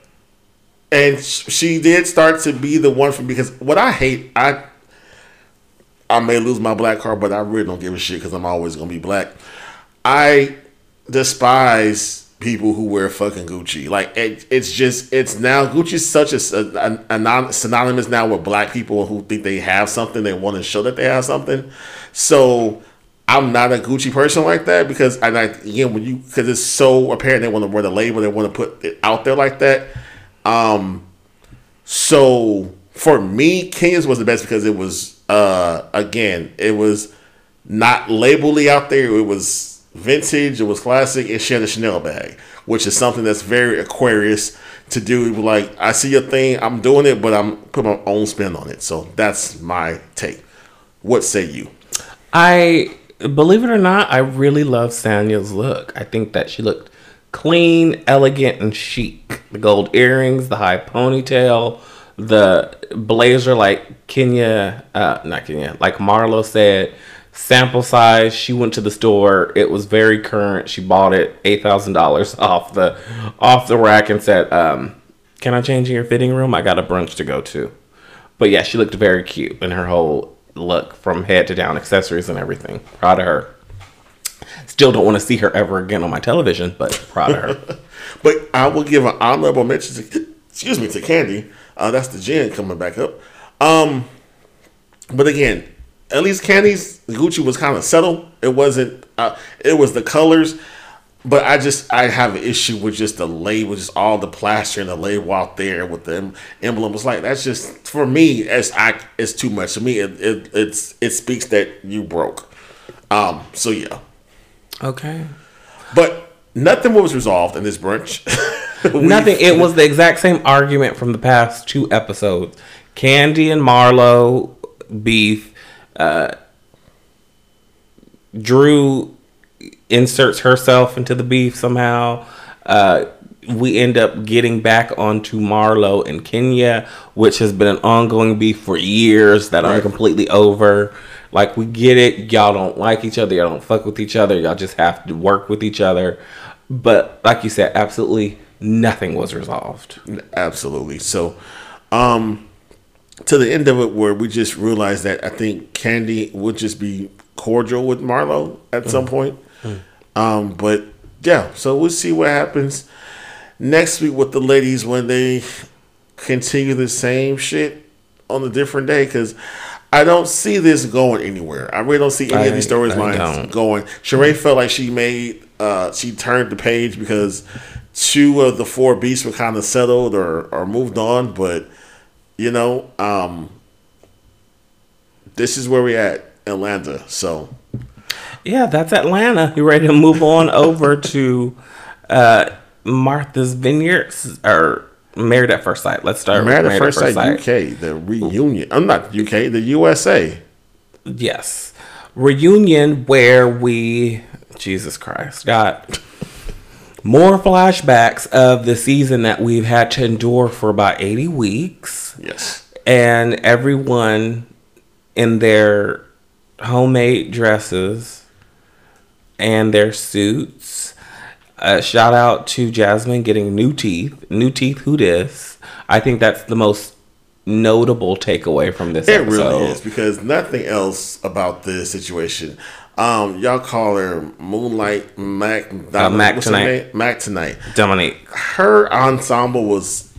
B: and she did start to be the one from because what I hate, I I may lose my black card, but I really don't give a shit because I'm always gonna be black. I despise people who wear fucking Gucci. Like it, it's just it's now Gucci's such a, a, a non, synonymous now with black people who think they have something. They want to show that they have something. So I'm not a Gucci person like that because I again when you because it's so apparent they want to wear the label, they want to put it out there like that. Um, so for me, Kenya's was the best because it was uh again it was not labelly out there. It was vintage. It was classic. She had a Chanel bag, which is something that's very Aquarius to do. Like I see a thing, I'm doing it, but I'm putting my own spin on it. So that's my take. What say you?
A: I believe it or not, I really love Sanya's look. I think that she looked clean, elegant, and chic. The gold earrings, the high ponytail, the blazer, like Kenya, uh, not Kenya, like Marlo said, sample size. She went to the store. It was very current. She bought it eight thousand dollars off the off the rack and said, um, "Can I change in your fitting room? I got a brunch to go to." But yeah, she looked very cute in her whole look from head to down, accessories and everything. Proud of her. Still don't want to see her ever again on my television, but proud of her.
B: But I will give an honorable mention to, excuse me, to Kandi. Uh, that's the gin coming back up. Um, but again, at least Kandi's Gucci was kind of subtle. It wasn't. Uh, it was the colors, but I just I have an issue with just the label, just all the plaster and the label out there with the em- emblem. It's like that's just for me. As I, it's too much for me. It, it it's it speaks that you broke. Um. So yeah.
A: okay.
B: But nothing was resolved in this brunch.
A: Nothing. It was the exact same argument from the past two episodes. Kandi and Marlo beef. Uh, Drew inserts herself into the beef somehow. Uh, we end up getting back onto Marlo and Kenya, which has been an ongoing beef for years that
B: Right.
A: completely over. Like we get it, y'all don't like each other, y'all don't fuck with each other, y'all just have to work with each other. But like you said, absolutely nothing was resolved.
B: Absolutely. So, um, to the end of it, where we just realized that I think Kandi would just be cordial with Marlo at some point. Um, but yeah, so we'll see what happens next week with the ladies when they continue the same shit on a different day because. I don't see this going anywhere. I really don't see any of these
A: I- I
B: storylines going. Sheree felt like she made uh she turned the page because two of the four beasts were kind of settled or or moved on, but you know, um this is where we at Atlanta. So
A: Yeah, that's Atlanta. You ready to move on over to uh, Martha's Vineyard or Married at First Sight? Let's start
B: Married
A: with
B: at First Sight UK, the reunion. I'm not UK, the USA.
A: Yes. Reunion where we, Jesus Christ, got more flashbacks of the season that we've had to endure for about 80 weeks.
B: Yes.
A: And everyone in their homemade dresses and their suits. Uh, shout out to Jasmine getting new teeth. New teeth, who dis? I think that's the most notable takeaway from this
B: It
A: episode.
B: really is because nothing else about this situation. Um, y'all call her Moonlight Mac.
A: Uh, Mac Tonight.
B: Mac tonight.
A: Domynique.
B: her ensemble was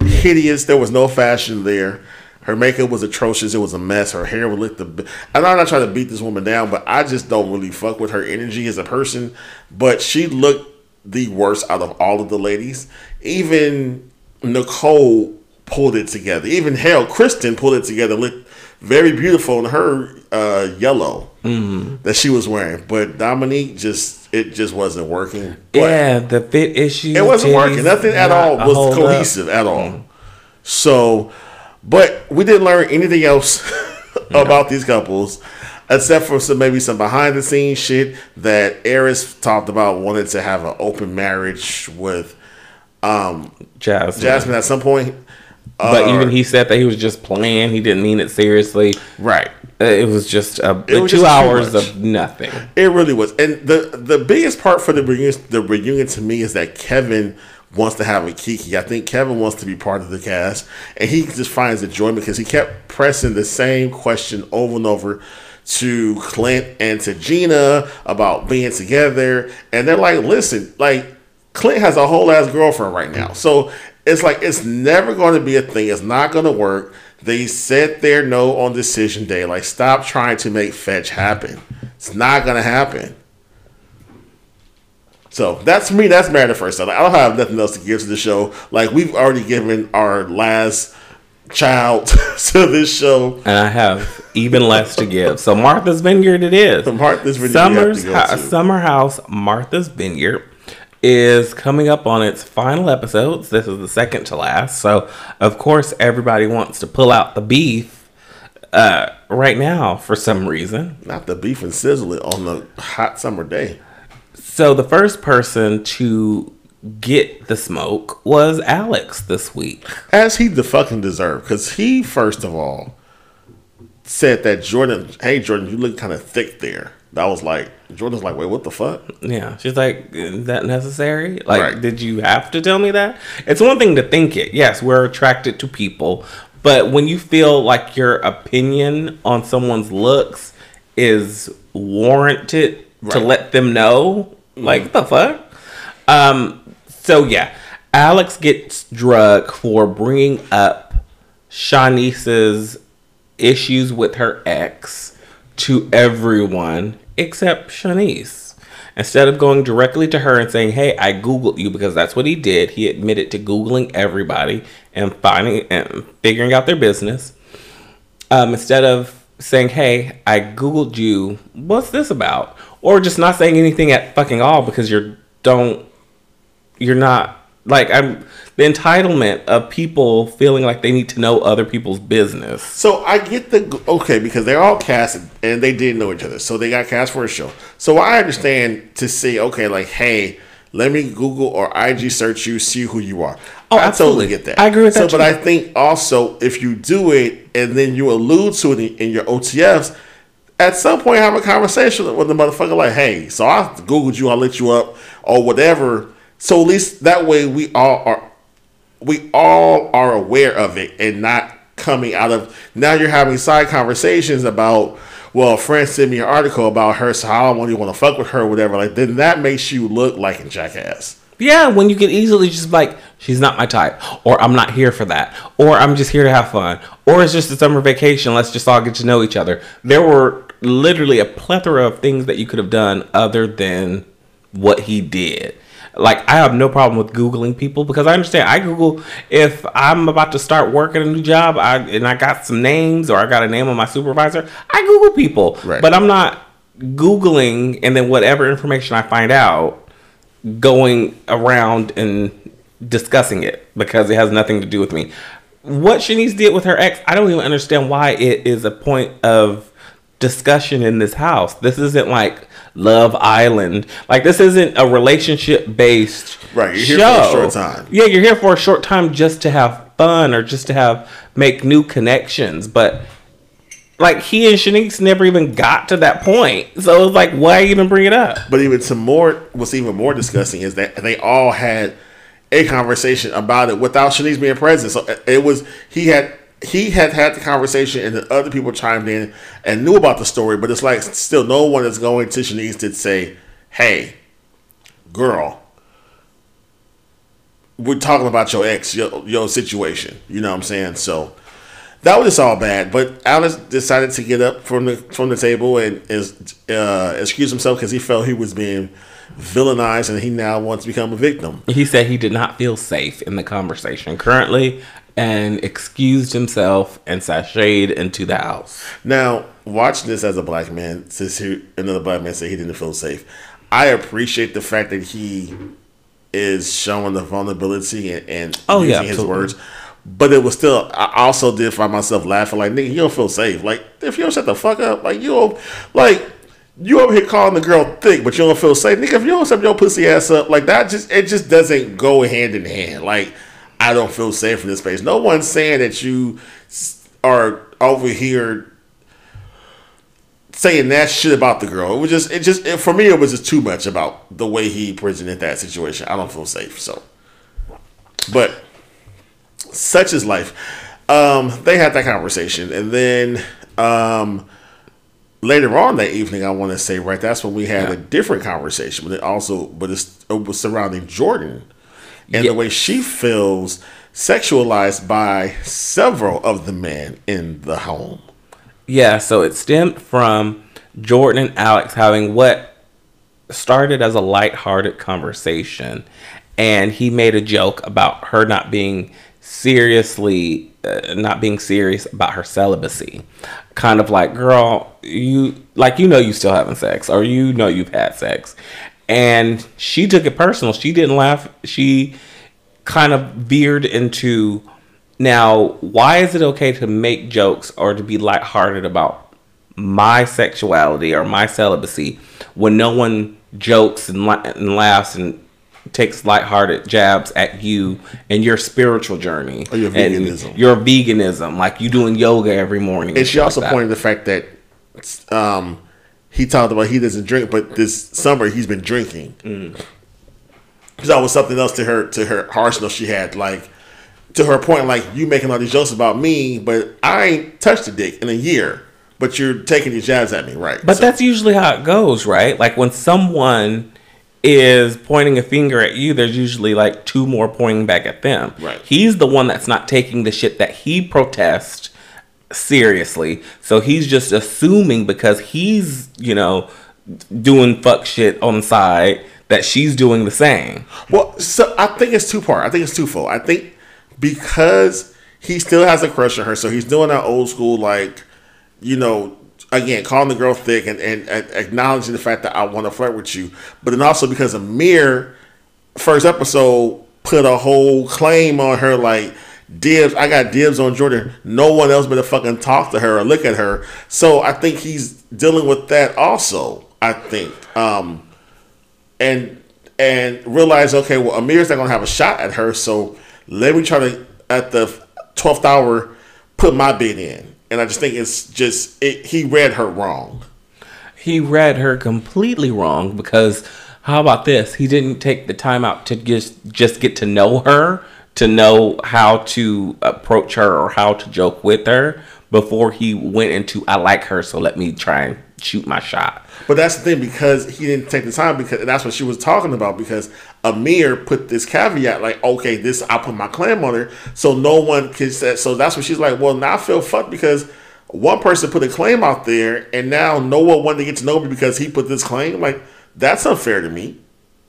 B: hideous. There was no fashion there. Her makeup was atrocious. It was a mess. Her hair would look the. And I'm not trying to beat this woman down, but I just don't really fuck with her energy as a person. But she looked the worst out of all of the ladies. Even Nicole pulled it together. Even hell, Kristen pulled it together. Looked very beautiful in her uh, yellow Mm-hmm. that she was wearing. But Domynique just it just wasn't working. But
A: Yeah, the fit issue.
B: it wasn't working. Nothing at all was cohesive at all. Mm-hmm. So, but we didn't learn anything else about these couples, except for some maybe some behind the scenes shit that Airris talked about wanted to have an open marriage with um,
A: Jasmine.
B: Jasmine at some point.
A: But
B: Uh,
A: even he said that he was just playing. He didn't mean it seriously.
B: right.
A: Uh, It was just a,
B: It was
A: two
B: just
A: hours of nothing.
B: It really was. And the the biggest part for the reunion, the reunion to me is that Kevin wants to have a Kiki. I think Kevin wants to be part of the cast, and he just finds enjoyment because he kept pressing the same question over and over to Clint and to Gina about being together, and they're like, "Listen, like Clint has a whole ass girlfriend right now, so." It's like it's never going to be a thing. It's not going to work. They said their no on decision day. Like, stop trying to make fetch happen. It's not going to happen. So that's me. That's married at first sight. Like, I don't have nothing else to give to the show. Like we've already given our last child to this show.
A: And I have even less to give. So Martha's Vineyard it is.
B: Martha's Vineyard
A: Summer's
B: to go
A: Hou-
B: to.
A: Summer House Martha's Vineyard is coming up on its final episodes. This is the second to last. So of course everybody wants to pull out the beef uh, right now for some reason.
B: Not the beef and sizzle it on the hot summer day.
A: So the first person to get the smoke was Alex this week.
B: As he the fucking deserved, because he first of all said that Jordan, hey Jordan, you look kind of thick there. That was like Jordan's like, wait, what the fuck?
A: Yeah, she's like, is that necessary? Like,
B: Right.
A: did you have to tell me that? It's one thing to think it. Yes, we're attracted to people, but when you feel like your opinion on someone's looks is warranted to
B: Right. Mm-hmm.
A: let them know, like, what the fuck? Um, so yeah, Alex gets drug for bringing up Shanice's issues with her ex to everyone except Shanice. Instead of going directly to her and saying, "Hey, I googled you," because that's what he did. He admitted to googling everybody and finding and figuring out their business. Um, instead of saying, "Hey, I googled you. What's this about?" or just not saying anything at fucking all because you're don't you're not like I'm the entitlement of people feeling like they need to know other people's business.
B: So I get the okay because they're all cast and they didn't know each other, so they got cast for a show. So I understand to say okay, like hey, let me Google or IG search you, see who you are.
A: Oh,
B: I
A: absolutely.
B: totally get that.
A: I agree with
B: so,
A: that,
B: but. I think also if you do it and then you allude to it in, in your OTFs, at some point have a conversation with the motherfucker like, hey, so I googled you, I lit you up or whatever. So at least that way we all are we all are aware of it and not coming out of now you're having side conversations about well a friend sent me an article about her so I don't want to fuck with her whatever like then that makes you look like a jackass
A: Yeah, when you can easily just like, she's not my type, or I'm not here for that, or I'm just here to have fun, or it's just a summer vacation. Let's just all get to know each other. There were literally a plethora of things that you could have done other than what he did. Like I have no problem with googling people because I understand. I Google if I'm about to start working a new job, I and I got some names or I got a name on my supervisor. I Google people,
B: Right.
A: but I'm not googling and then whatever information I find out going around and discussing it because it has nothing to do with me. What Shanice did with her ex, I don't even understand why it is a point of discussion in this house. This isn't like Love Island. Like this isn't a relationship based
B: Right, you're
A: show.
B: here for a short time.
A: Yeah, you're here for a short time just to have fun or just to have make new connections, but like he and Shanice never even got to that point. So it's like why even bring it up?
B: but even some more what's even more disgusting is that they all had a conversation about it without Shanice being present so it was he had he had had the conversation and the other people chimed in and knew about the story but it's like still no one is going to Shanice to say hey girl we're talking about your ex, your, your situation. You know what I'm saying? So that was just all bad. But Alice decided to get up from the from the table and is uh, excuse himself because he felt he was being villainized and he now wants to become a victim.
A: He said he did not feel safe in the conversation currently and excused himself and sashayed into the house.
B: Now, watching this as a black man, since he, another black man said he didn't feel safe, I appreciate the fact that he is showing the vulnerability and, and
A: Oh, yeah,
B: using his
A: absolutely.
B: words. But it was still, I also did find myself laughing, like, nigga, you don't feel safe. Like, if you don't shut the fuck up, like, you don't, like, you over here calling the girl thick, but you don't feel safe. Nigga, if you don't shut your pussy ass up, like, that just, it just doesn't go hand in hand. Like, I don't feel safe in this space. No one's saying that you are over here saying that shit about the girl. It was just, it just, it, for me, it was just too much about the way he presented that situation. I don't feel safe. So, but such is life. Um, they had that conversation, and then um, later on that evening, I want to say, right, that's when we had a different conversation, but it also, but it's, it was surrounding Jordan and
A: Yeah.
B: the way she feels sexualized by several of the men in the home.
A: Yeah, so it stemmed from Jordan and Alex having what started as a lighthearted conversation, and he made a joke about her not being seriously, uh, not being serious about her celibacy. Kind of like, girl, you like you know you still having sex, or you know you've had sex, and she took it personal. She didn't laugh. She kind of veered into now why is it okay to make jokes or to be lighthearted about my sexuality or my celibacy when no one jokes and, la- and laughs and takes lighthearted jabs at you and your spiritual journey
B: Or your
A: and
B: veganism.
A: your veganism, like you doing yoga every morning.
B: And she
A: shit like
B: also
A: that.
B: pointed the fact that um, he talked about he doesn't drink, but this summer he's been drinking.
A: Mm.
B: Because that was something else to her to her arsenal she had. Like to her point, like you making all these jokes about me, but I ain't touched a dick in a year. But you're taking these jabs at me, right?
A: But
B: So-
A: that's usually how it goes, right? Like when someone is pointing a finger at you, there's usually like two more pointing back at them.
B: Right.
A: He's the one that's not taking the shit that he protests seriously. So he's just assuming because he's, you know, doing fuck shit on the side that she's doing the same.
B: Well, so I think it's two part. I think it's twofold. I think because he still has a crush on her, so he's doing that old school like, you know, again calling the girl thick and, and, and acknowledging the fact that I want to flirt with you, but then also because Amir first episode put a whole claim on her like dibs. I got dibs on Jordan. No one else better fucking talk to her or look at her. So I think he's dealing with that also. I think. Um, and and realize okay, well, Amir's not gonna have a shot at her, so let me try to at the twelfth hour put my bid in. And I just think it's just it, he read her wrong.
A: He read her completely wrong because how about this? He didn't take the time out to just just get to know her, to know how to approach her or how to joke with her before he went into I like her, so let me try and shoot my shot.
B: But that's the thing because he didn't take the time because that's what she was talking about because Amir put this caveat like okay this I put my claim on her so no one can say so that's what she's like well now I feel fucked because one person put a claim out there and now no one wanted to get to know me because he put this claim like that's unfair to me.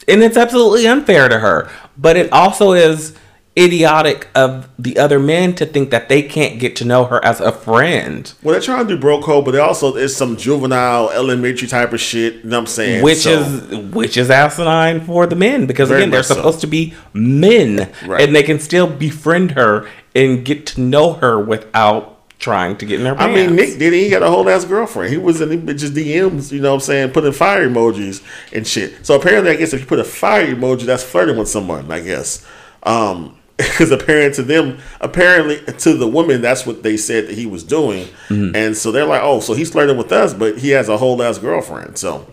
A: And it's absolutely unfair to her. But it also is idiotic of the other men to think that they can't get to know her as a friend.
B: Well, they're trying to do bro code, but they also is some juvenile elementary type of shit. You know what I'm saying?
A: which
B: So-
A: is which is asinine for the men because
B: Very
A: again they're
B: much so.
A: supposed to be men
B: Right.
A: and they can still befriend her and get to know her without trying to get in her pants.
B: I mean, Nick did. He got a whole ass girlfriend. He was in the bitches DMs. You know what I'm saying? Putting fire emojis and shit. So apparently, I guess if you put a fire emoji, that's flirting with someone. I guess. Um, because apparently to them, apparently to the women, that's what they said that he was doing, and so they're like, "Oh, so he's flirting with us, but he has a whole ass girlfriend." So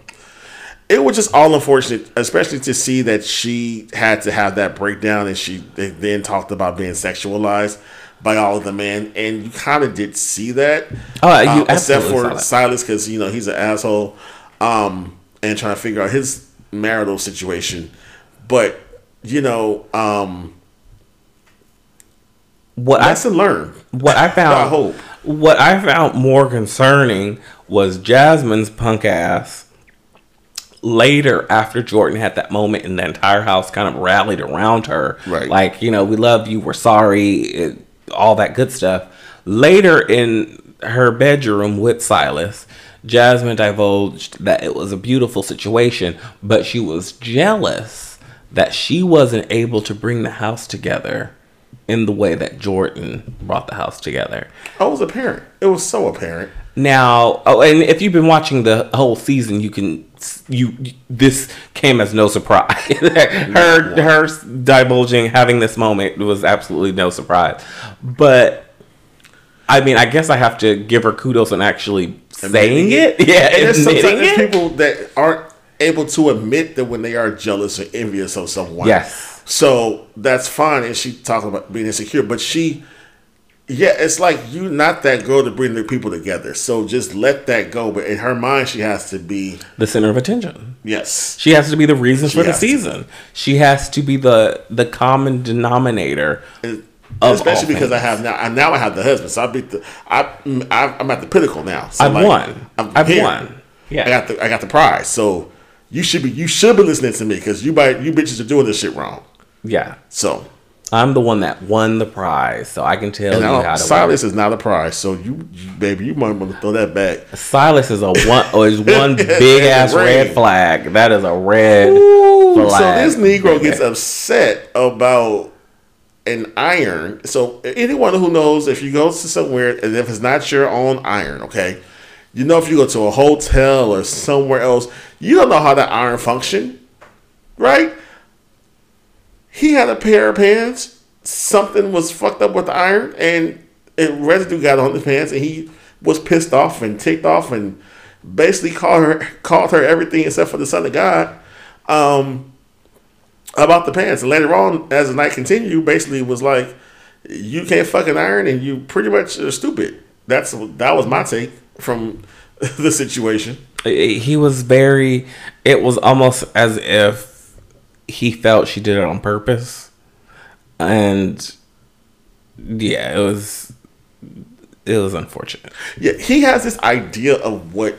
B: it was just all unfortunate, especially to see that she had to have that breakdown, and she they then talked about being sexualized by all of the men, and you kind of did see that.
A: Oh, you
B: um, except for. Silas, because you know he's an asshole, um, and trying to figure out his marital situation. But you know, um,
A: what I
B: lesson learned.
A: what I found
B: I hope.
A: what I found more concerning was Jasmine's punk ass later after Jordan had that moment and the entire house kind of rallied around her.
B: Right.
A: Like, you know, we love you, we're sorry, it, all that good stuff. Later in her bedroom with Silas, Jasmine divulged that it was a beautiful situation, but she was jealous that she wasn't able to bring the house together in the way that Jordan brought the house together.
B: Oh, I was apparent. It was so apparent.
A: Now, oh, and if you've been watching the whole season, you can you this came as no surprise. her her divulging having this moment was absolutely no surprise. But I mean, I guess I have to give her kudos on actually saying it. Yeah,
B: And there's sometimes
A: it.
B: people that aren't able to admit that when they are jealous or envious of someone.
A: Yes.
B: So that's fine. And she talking about being insecure, but she, yeah, it's like you not that girl to bring the people together. So just let that go. But in her mind, she has to be
A: The center of attention.
B: yes.
A: She has to be the reason for the season. She has to be the the common denominator.
B: And
A: Of
B: Especially
A: all
B: because I have now. I now I have the husband, so I beat the. I I- I'm at the pinnacle now. So
A: I've
B: like,
A: won.
B: I'm
A: I've
B: here.
A: won. Yeah.
B: I got the I got the prize. So you should be you should be listening to me because you by you bitches are doing this shit wrong.
A: Yeah.
B: So
A: I'm the one that won the prize, so I can tell
B: and
A: you how to
B: Silas is not a prize. So you, you baby, you might want to throw that back.
A: Silas is a one or is one big ass
B: Red.
A: red flag. That is a red
B: So
A: flag.
B: this Negro gets upset about an iron. So anyone who knows if you go to somewhere and if it's not your own iron, okay, you know if you go to a hotel or somewhere else, you don't know how that iron function, right? He had a pair of pants. Something was fucked up with the iron, and, and residue got on the pants, and he was pissed off and ticked off, and basically called her called her everything except for the son of God. Um, about the pants. And later on, as the night continued, basically was like, "You can't fucking iron, and you pretty much are stupid." That's that was my take from the situation.
A: He was very. It was almost as if he felt she did it on purpose, and yeah, it was. It was unfortunate.
B: Yeah, he has this idea of what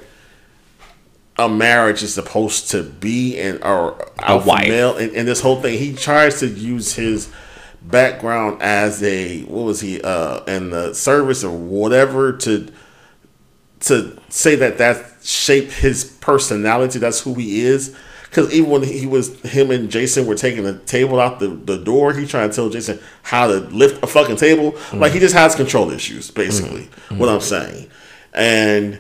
B: a marriage is supposed to be and or a
A: wife.
B: male and, and this whole thing he tries to use his background as a what was he uh in the service or whatever to to say that that shaped his personality that's who he is because even when he was him and jason were taking the table out the, the door he trying to tell jason how to lift a fucking table like he just has control issues basically mm-hmm. what i'm saying and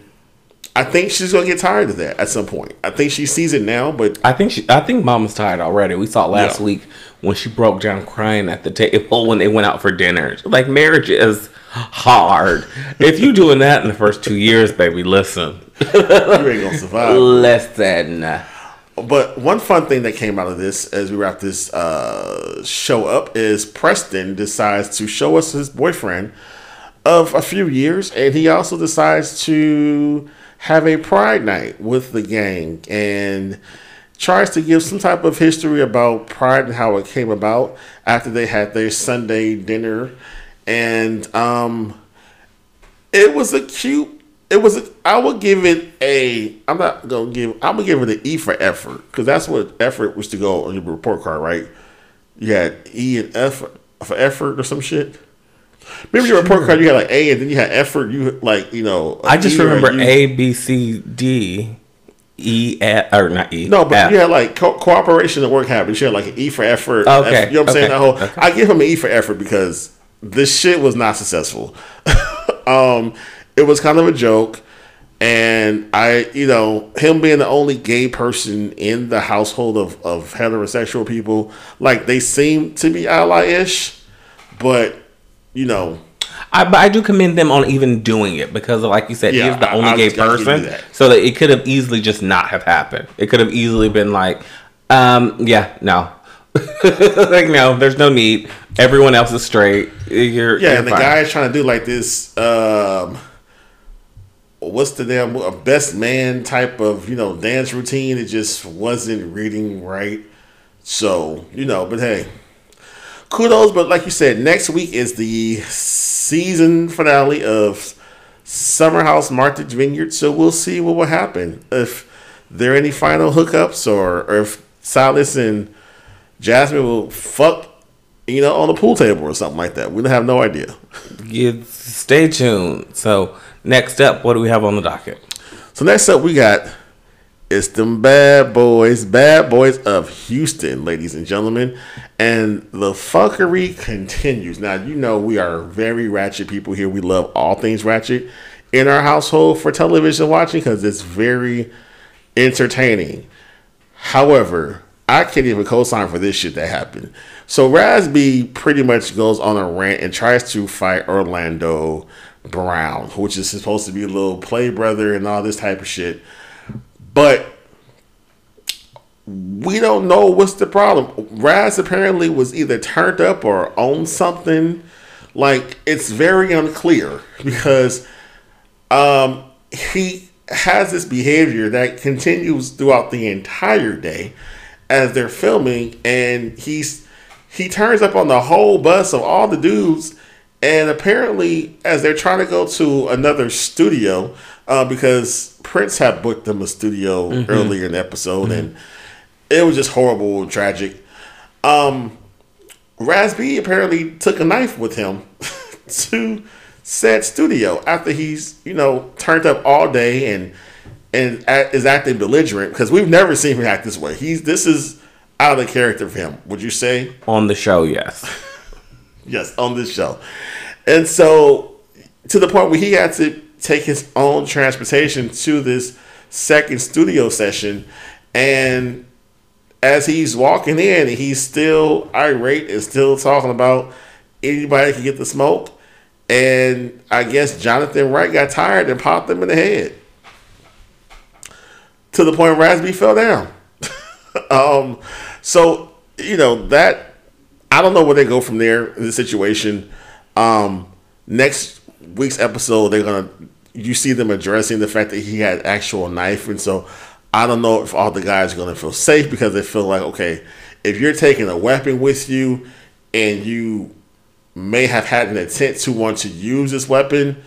B: I think she's gonna get tired of that at some point. I think she sees it now, but
A: I think she. I think Mama's tired already. We saw last
B: Yeah.
A: week when she broke down crying at the table when they went out for dinner. Like marriage is hard. if you doing that in the first two years, baby, listen,
B: you ain't gonna survive.
A: listen.
B: But one fun thing that came out of this as we wrap this uh, show up is Preston decides to show us his boyfriend of a few years, and he also decides to have a pride night with the gang and tries to give some type of history about pride and how it came about after they had their Sunday dinner. And um, it was a cute. It was. I would give it a. I'm not gonna give. I'm gonna give it an E for effort because that's what effort was to go on your report card, right? You had E and F for effort or some shit. Remember your report card? You had like A and then you had effort. You like you know.
A: I just
B: E
A: remember
B: U.
A: A, B, C, D, E, F, or not E.
B: No, but
A: F.
B: you had like co- cooperation and work habits. You had like an E for effort.
A: Okay,
B: F- you know what I'm saying?
A: okay,
B: That whole.
A: okay.
B: I give him an E for effort because this shit was not successful. um, it was kind of a joke, and I, you know, him being the only gay person in the household of of heterosexual people, like they seem to be ally-ish, but you know,
A: I, but I do commend them on even doing it because, like you said,
B: Yeah,
A: he's the only
B: I
A: gay
B: give you
A: person,
B: that.
A: so that it could have easily just not have happened. It could have easily been like, um, yeah, no, like no, there's no need. Everyone else is straight. You're
B: Yeah,
A: you're
B: and the
A: fine.
B: guy is trying to do like this. Um, what's the damn a best man type of you know dance routine? It just wasn't reading right. So you know, but hey, kudos. But like you said, next week is the season finale of Summer House Martha Vineyard. So we'll see what will happen if there are any final hookups or, or if Silas and Jasmine will fuck. You know, on the pool table or something like that. We don't have no idea.
A: You stay tuned. So next up, what do we have on the docket?
B: So next up, we got it's them bad boys, bad boys of Houston, ladies and gentlemen, and the fuckery continues. Now you know we are very ratchet people here. We love all things ratchet in our household for television watching because it's very entertaining. However, I can't even co-sign for this shit that happened. So Raz-B pretty much goes on a rant and tries to fight Orlando Brown, which is supposed to be a little play brother and all this type of shit. But we don't know what's the problem. Raz apparently was either turned up or on something. Like it's very unclear because um, he has this behavior that continues throughout the entire day as they're filming, and he's he turns up on the whole bus of all the dudes, and apparently as they're trying to go to another studio uh, because Prince had booked them a studio earlier in the episode, and it was just horrible, and tragic. Um, Raz-B apparently took a knife with him to said studio after he's you know turned up all day and and act, is acting belligerent because we've never seen him act this way. He's this is out of the character for him. Would you say?
A: On the show, yes.
B: Yes, on this show. And so to the point where he had to take his own transportation to this second studio session and as he's walking in, he's still irate and still talking about anybody can get the smoke. And I guess Jonathan Wright got tired and popped him in the head to the point Raz-B fell down. um, so you know that I don't know where they go from there in the situation. Um, next week's episode, they're gonna you see them addressing the fact that he had actual knife, and so I don't know if all the guys are gonna feel safe because they feel like okay, if you're taking a weapon with you and you may have had an intent to want to use this weapon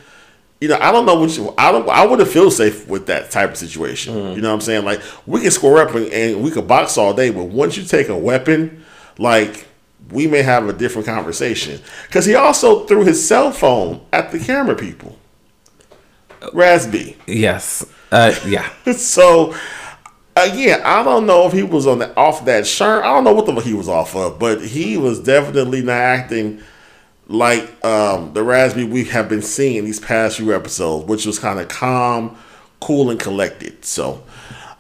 B: you know, I don't know which I don't I wouldn't feel safe with that type of situation. Mm. You know what I'm saying? Like we can score up and, and, we could box all day, but once you take a weapon, like we may have a different conversation. Because he also threw his cell phone at the camera people. Raz-B.
A: Yes. Uh, yeah.
B: so again, I don't know if he was on the off that shirt. I don't know what the he was off of, but he was definitely not acting like um, the Raz-B we have been seeing these past few episodes, which was kind of calm, cool, and collected. So,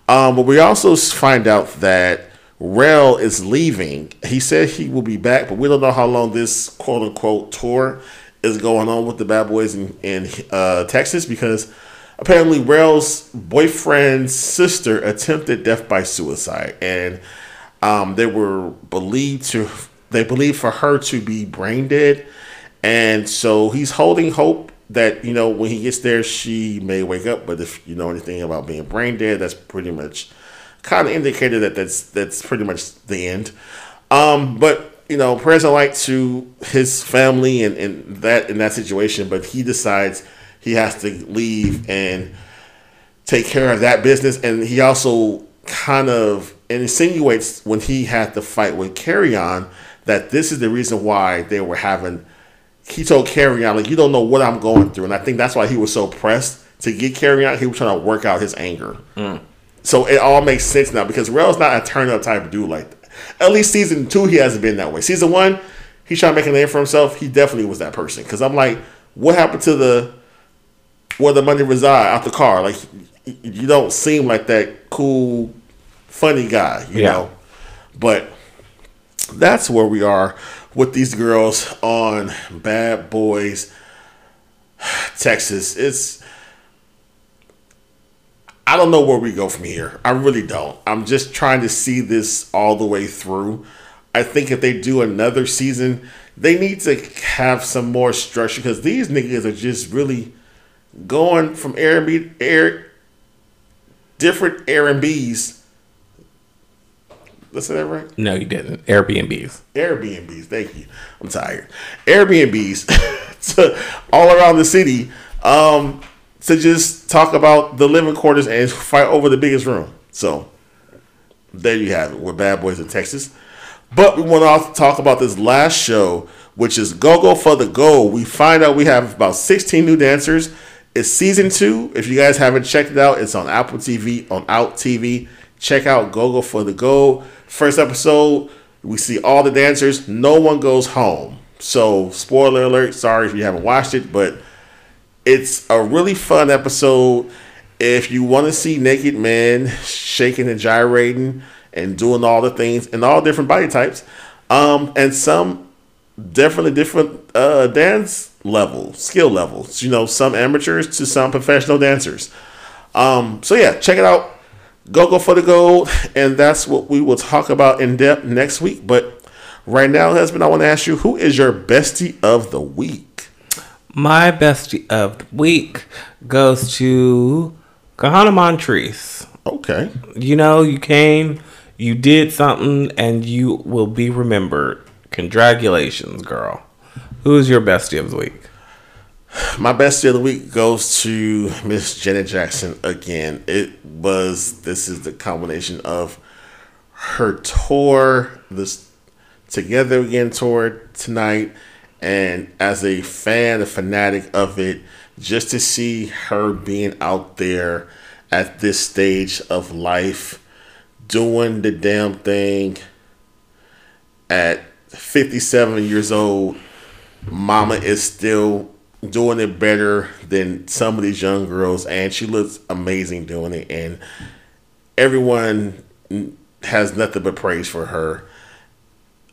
B: um, but we also find out that Rel is leaving. He said he will be back, but we don't know how long this quote unquote tour is going on with the Bad Boys in, in uh, Texas because apparently Rel's boyfriend's sister attempted death by suicide, and um, they were believed to they believed for her to be brain dead. And so he's holding hope that, you know, when he gets there, she may wake up. But if you know anything about being brain dead, that's pretty much kind of indicated that that's that's pretty much the end. Um, but you know, prayers are light to his family and, and that in that situation, but he decides he has to leave and take care of that business. And he also kind of insinuates when he had the fight with Carry On that this is the reason why they were having. He told Carry On like, "You don't know what I'm going through," and I think that's why he was so pressed to get Carry On. He was trying to work out his anger. Mm. So it all makes sense now because Rel's not a turn up type of dude like that. At least season two, he hasn't been that way. Season one, he's trying to make a name for himself. He definitely was that person. Because I'm like, what happened to the where the money reside out the car? Like, you don't seem like that cool, funny guy, you yeah. know. But that's where we are with these girls on Bad Boys Texas. It's I don't know where we go from here. I really don't. I'm just trying to see this all the way through. I think if they do another season, they need to have some more structure because these niggas are just really going from Airbnb, air, different Airbnbs did I say that right?
A: No, you didn't. Airbnbs.
B: Airbnbs. Thank you. I'm tired. Airbnbs to all around the city um, to just talk about the living quarters and fight over the biggest room. So there you have it. We're bad boys in Texas. But we want to talk about this last show, which is Go Go for the Gold. We find out we have about 16 new dancers. It's season two. If you guys haven't checked it out, it's on Apple TV, on Out TV. Check out Go Go for the Gold. First episode, we see all the dancers. No one goes home. So, spoiler alert. Sorry if you haven't watched it, but it's a really fun episode. If you want to see naked men shaking and gyrating and doing all the things and all different body types, um, and some definitely different uh, dance level, skill levels. You know, some amateurs to some professional dancers. Um, so yeah, check it out. Go go for the gold, and that's what we will talk about in depth next week. But right now, husband, I want to ask you, who is your bestie of the week?
A: My bestie of the week goes to Kahanna Montrese.
B: Okay.
A: You know, you came, you did something, and you will be remembered. Congratulations, girl. Who is your bestie of the week?
B: My best of the week goes to Miss Janet Jackson again. It was this is the combination of her tour, this Together Again tour tonight, and as a fan, a fanatic of it, just to see her being out there at this stage of life, doing the damn thing at 57 years old, mama is still doing it better than some of these young girls, and she looks amazing doing it. And everyone has nothing but praise for her,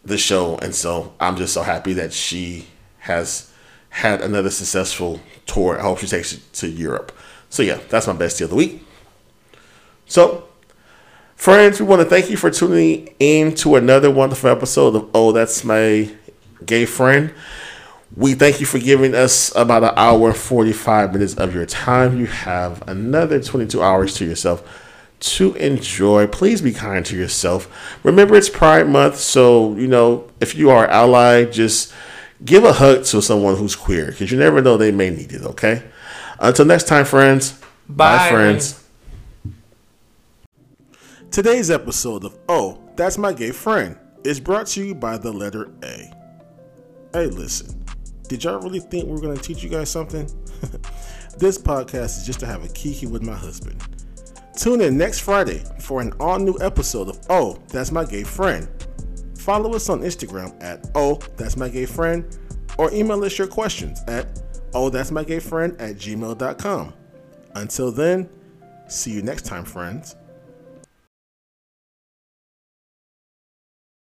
B: the show, and so I'm just so happy that she has had another successful tour. I hope she takes it to Europe. So yeah, that's my bestie of the week. So, friends, we want to thank you for tuning in to another wonderful episode of Oh, That's My Gay Friend. We thank you for giving us about an hour, 45 minutes of your time. You have another 22 hours to yourself to enjoy. Please be kind to yourself. Remember, it's Pride Month, so, you know, if you are ally, just give a hug to someone who's queer because you never know they may need it, okay? Until next time, friends.
A: Bye.
B: Bye friends. Today's episode of Oh, That's My Gay Friend is brought to you by the letter A. Hey, listen, did y'all really think we are going to teach you guys something? this podcast is just to have a kiki with my husband. Tune in next Friday for an all new episode of Oh, That's My Gay Friend. Follow us on Instagram at Oh, That's My Gay Friend or email us your questions at Oh, That's My Gay Friend at gmail.com. Until then, see you next time, friends.